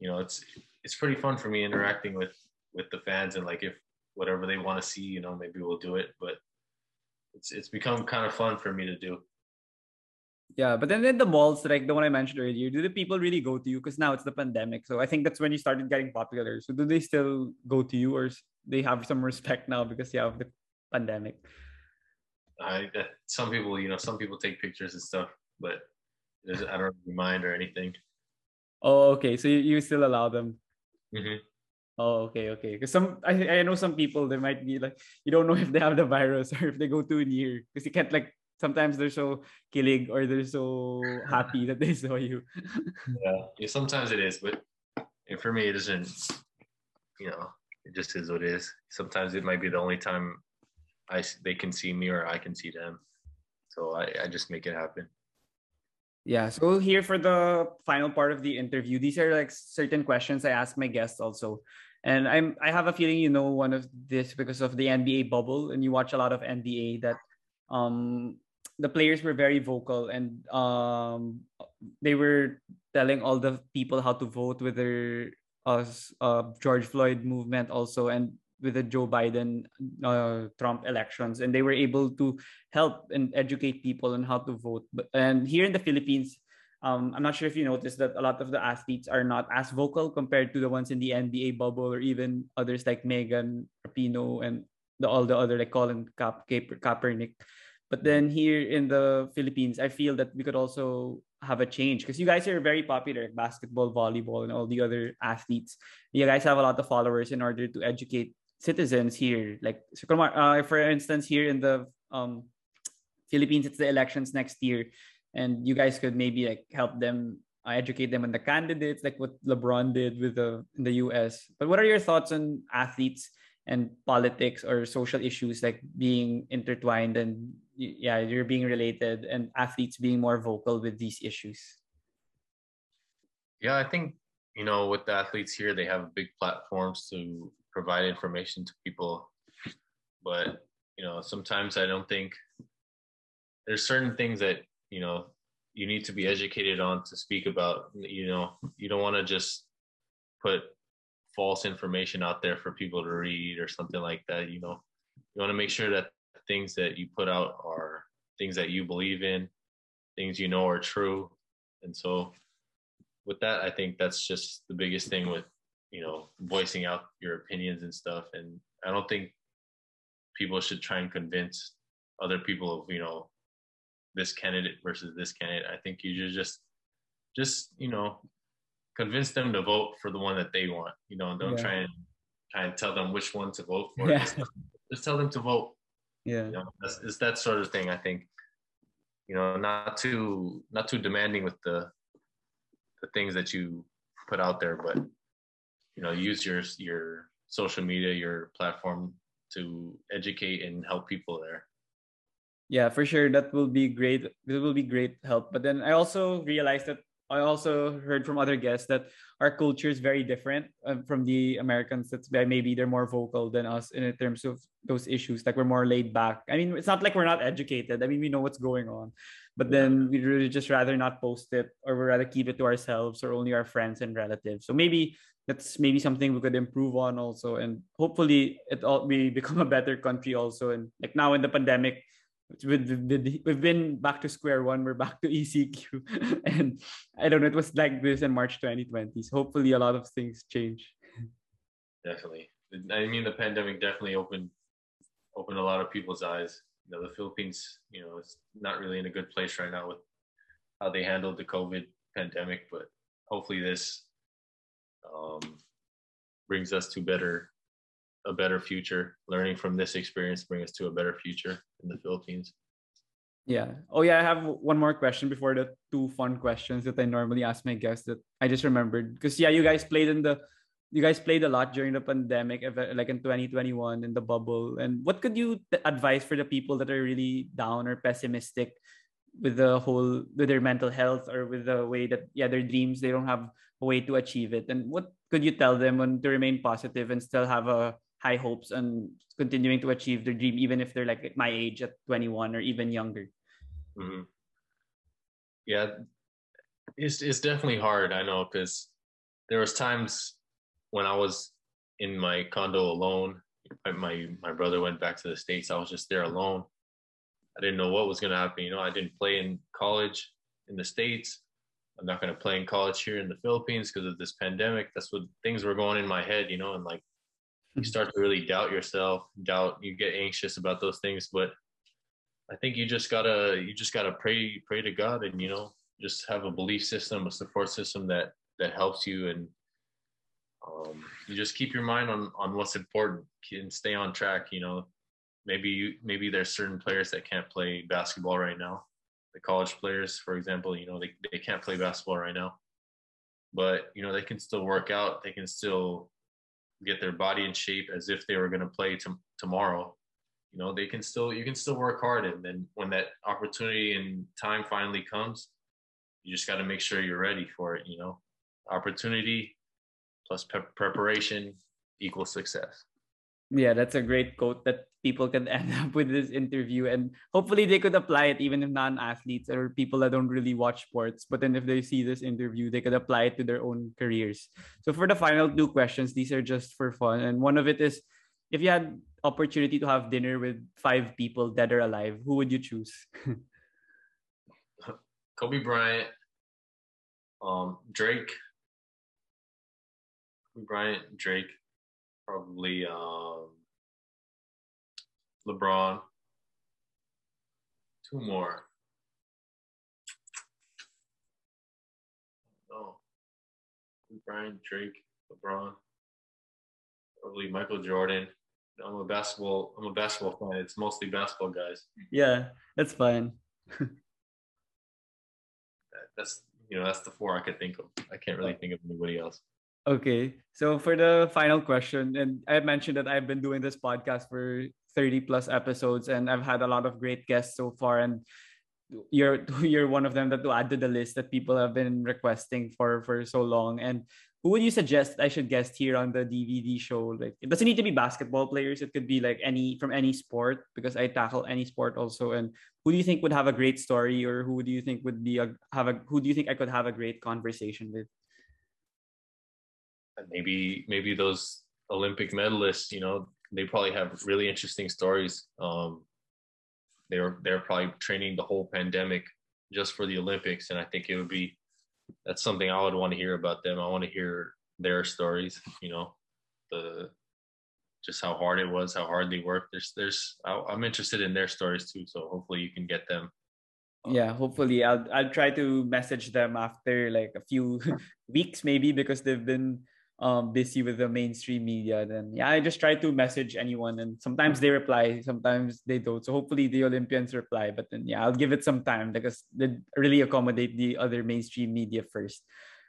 you know, it's it's pretty fun for me interacting with with the fans and like if whatever they want to see, you know, maybe we'll do it. But it's it's become kind of fun for me to do. Yeah, but then in the malls, like the one I mentioned earlier, do the people really go to you? Because now it's the pandemic, so I think that's when you started getting popular. So do they still go to you, or they have some respect now because you have the pandemic? I some people, you know, some people take pictures and stuff, but I don't really mind or anything. Oh, okay. So you, you still allow them? Mm-hmm. Oh, okay, okay. Because some I, I know some people they might be like you don't know if they have the virus or if they go too near because you can't like sometimes they're so killing or they're so happy that they saw you. yeah. yeah, sometimes it is, but for me it isn't. You know, it just is what it is. Sometimes it might be the only time I they can see me or I can see them, so I I just make it happen. Yeah. So here for the final part of the interview, these are like certain questions I ask my guests also. And I'm I have a feeling you know one of this because of the NBA bubble and you watch a lot of NBA that um the players were very vocal and um they were telling all the people how to vote with their uh, uh George Floyd movement also and with the Joe Biden uh, Trump elections, and they were able to help and educate people on how to vote. But and here in the Philippines, um, I'm not sure if you noticed that a lot of the athletes are not as vocal compared to the ones in the NBA bubble or even others like Megan Rapinoe and the, all the other like Colin Ka- Kaepernick. But then here in the Philippines, I feel that we could also have a change because you guys are very popular, basketball, volleyball, and all the other athletes. You guys have a lot of followers in order to educate citizens here. Like uh, for instance, here in the um, Philippines, it's the elections next year, and you guys could maybe like help them uh, educate them on the candidates, like what LeBron did with the in the U.S. But what are your thoughts on athletes and politics or social issues like being intertwined and yeah you're being related and athletes being more vocal with these issues yeah i think you know with the athletes here they have big platforms to provide information to people. But you know sometimes i don't think there's certain things that you know you need to be educated on to speak about. You know you don't want to just put false information out there for people to read or something like that you know. You want to make sure that things that you put out are things that you believe in things you know are true. And so with that i think that's just the biggest thing with you know voicing out your opinions and stuff and i don't think people should try and convince other people of you know this candidate versus this candidate i think you should just just you know convince them to vote for the one that they want. You know, don't yeah. try and try and tell them which one to vote for. Yeah. Just, just, tell them to vote. Yeah, you know, that's, it's that sort of thing. I think, you know, not too not too demanding with the the things that you put out there, but you know, use your your social media, your platform to educate and help people there. Yeah for sure. That will be great. It will be great help. But then i also realized that I also heard from other guests that our culture is very different uh, from the Americans. That's why maybe they're more vocal than us in terms of those issues. Like we're more laid back. I mean, it's not like we're not educated. I mean, we know what's going on, but then we really just rather not post it, or we rather keep it to ourselves or only our friends and relatives. So maybe that's maybe something we could improve on also, and hopefully it all we become a better country also. And like now in the pandemic, we've been back to square one. We're back to ECQ, and I don't know. It was like this in March 2020. So hopefully, a lot of things change. Definitely. I mean, the pandemic definitely opened opened a lot of people's eyes. You know, the Philippines, you know, it's not really in a good place right now with how they handled the COVID pandemic. But hopefully, this um, brings us to better a better future. Learning from this experience bring us to a better future in the Philippines. Yeah. Oh yeah, I have one more question before the two fun questions that I normally ask my guests that I just remembered because yeah, you guys played in the you guys played a lot during the pandemic like in 2021 in the bubble and what could you advise for the people that are really down or pessimistic with the whole with their mental health or with the way that yeah their dreams they don't have a way to achieve it and what could you tell them to remain positive and still have a high hopes and continuing to achieve their dream, even if they're like my age at 21 or even younger. Mm-hmm. Yeah, it's it's definitely hard. I know because there was times when I was in my condo alone. My my brother went back to the states. I was just there alone. I didn't know what was going to happen. You know, I didn't play in college in the states. I'm not going to play in college here in the Philippines because of this pandemic. That's what things were going in my head, you know, and like you start to really doubt yourself, doubt you get anxious about those things. But I think you just gotta you just gotta pray pray to God and you know just have a belief system, a support system that that helps you and um, you just keep your mind on on what's important and stay on track. You know, maybe you maybe there's certain players that can't play basketball right now. The college players, for example, you know they they can't play basketball right now, but you know they can still work out. They can still get their body in shape as if they were going to play t- tomorrow you know they can still you can still work hard. And then when that opportunity and time finally comes you just got to make sure you're ready for it you know. Opportunity plus pe- preparation equals success yeah that's a great quote that people can end up with this interview and hopefully they could apply it even if non-athletes or people that don't really watch sports but then if they see this interview they could apply it to their own careers. So for the final two questions these are just for fun and one of it is if you had opportunity to have dinner with five people dead or alive who would you choose? Kobe bryant um drake. Kobe bryant drake probably um, LeBron. Two more. Oh, Brian Drake, LeBron, probably Michael Jordan. I'm a basketball. I'm a basketball fan. It's mostly basketball guys. Yeah, that's fine. that's you know that's the four I could think of. I can't really think of anybody else. Okay. So for the final question, and I mentioned that I've been doing this podcast for 30 plus episodes and I've had a lot of great guests so far. And you're you're one of them that to add to the list that people have been requesting for for so long. And who would you suggest I should guest here on the DVD show? Like it doesn't need to be basketball players. It could be like any from any sport because I tackle any sport also. And who do you think would have a great story, or who do you think would be a have a who do you think I could have a great conversation with? Maybe maybe those Olympic medalists. You know, they probably have really interesting stories. Um, they're they're probably training the whole pandemic just for the Olympics, and I think it would be that's something I would want to hear about them. I want to hear their stories, you know, the just how hard it was, how hard they worked. There's, there's, I'm interested in their stories too. So hopefully you can get them. Yeah, hopefully I'll I'll try to message them after like a few weeks maybe because they've been um busy with the mainstream media then yeah i just try to message anyone and sometimes they reply sometimes they don't. So hopefully the olympians reply but then yeah i'll give it some time because they really accommodate the other mainstream media first.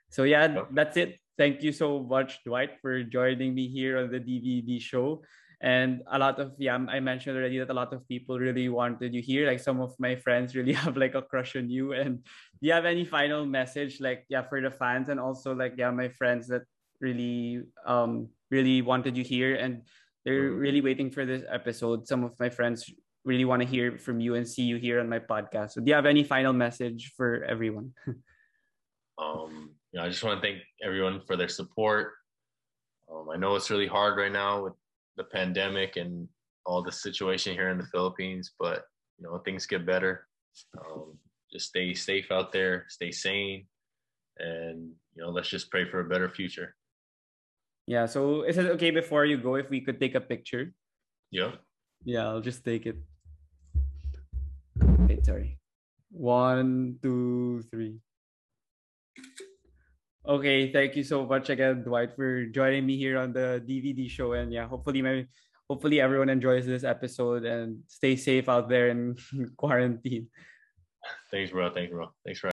So yeah that's it. Thank you so much dwight for joining me here on the dvd show. And a lot of yeah i mentioned already that a lot of people really wanted you here. Like some of my friends really have like a crush on you. And do you have any final message like yeah for the fans and also like yeah my friends that really um really wanted you here and they're mm-hmm. really waiting for this episode. Some of my friends really want to hear from you and see you here on my podcast. So do you have any final message for everyone? Um you know i just want to thank everyone for their support. Um, i know it's really hard right now with the pandemic and all the situation here in the philippines but you know things get better. Um, just stay safe out there stay sane and you know let's just pray for a better future yeah. So is it okay before you go if we could take a picture? Yeah. Yeah, I'll just take it. Wait, sorry. One, two, three. Okay, thank you so much again, Dwight, for joining me here on the DVD show. And yeah, hopefully my hopefully everyone enjoys this episode and stay safe out there in quarantine. Thanks, bro. Thanks, bro. Thanks for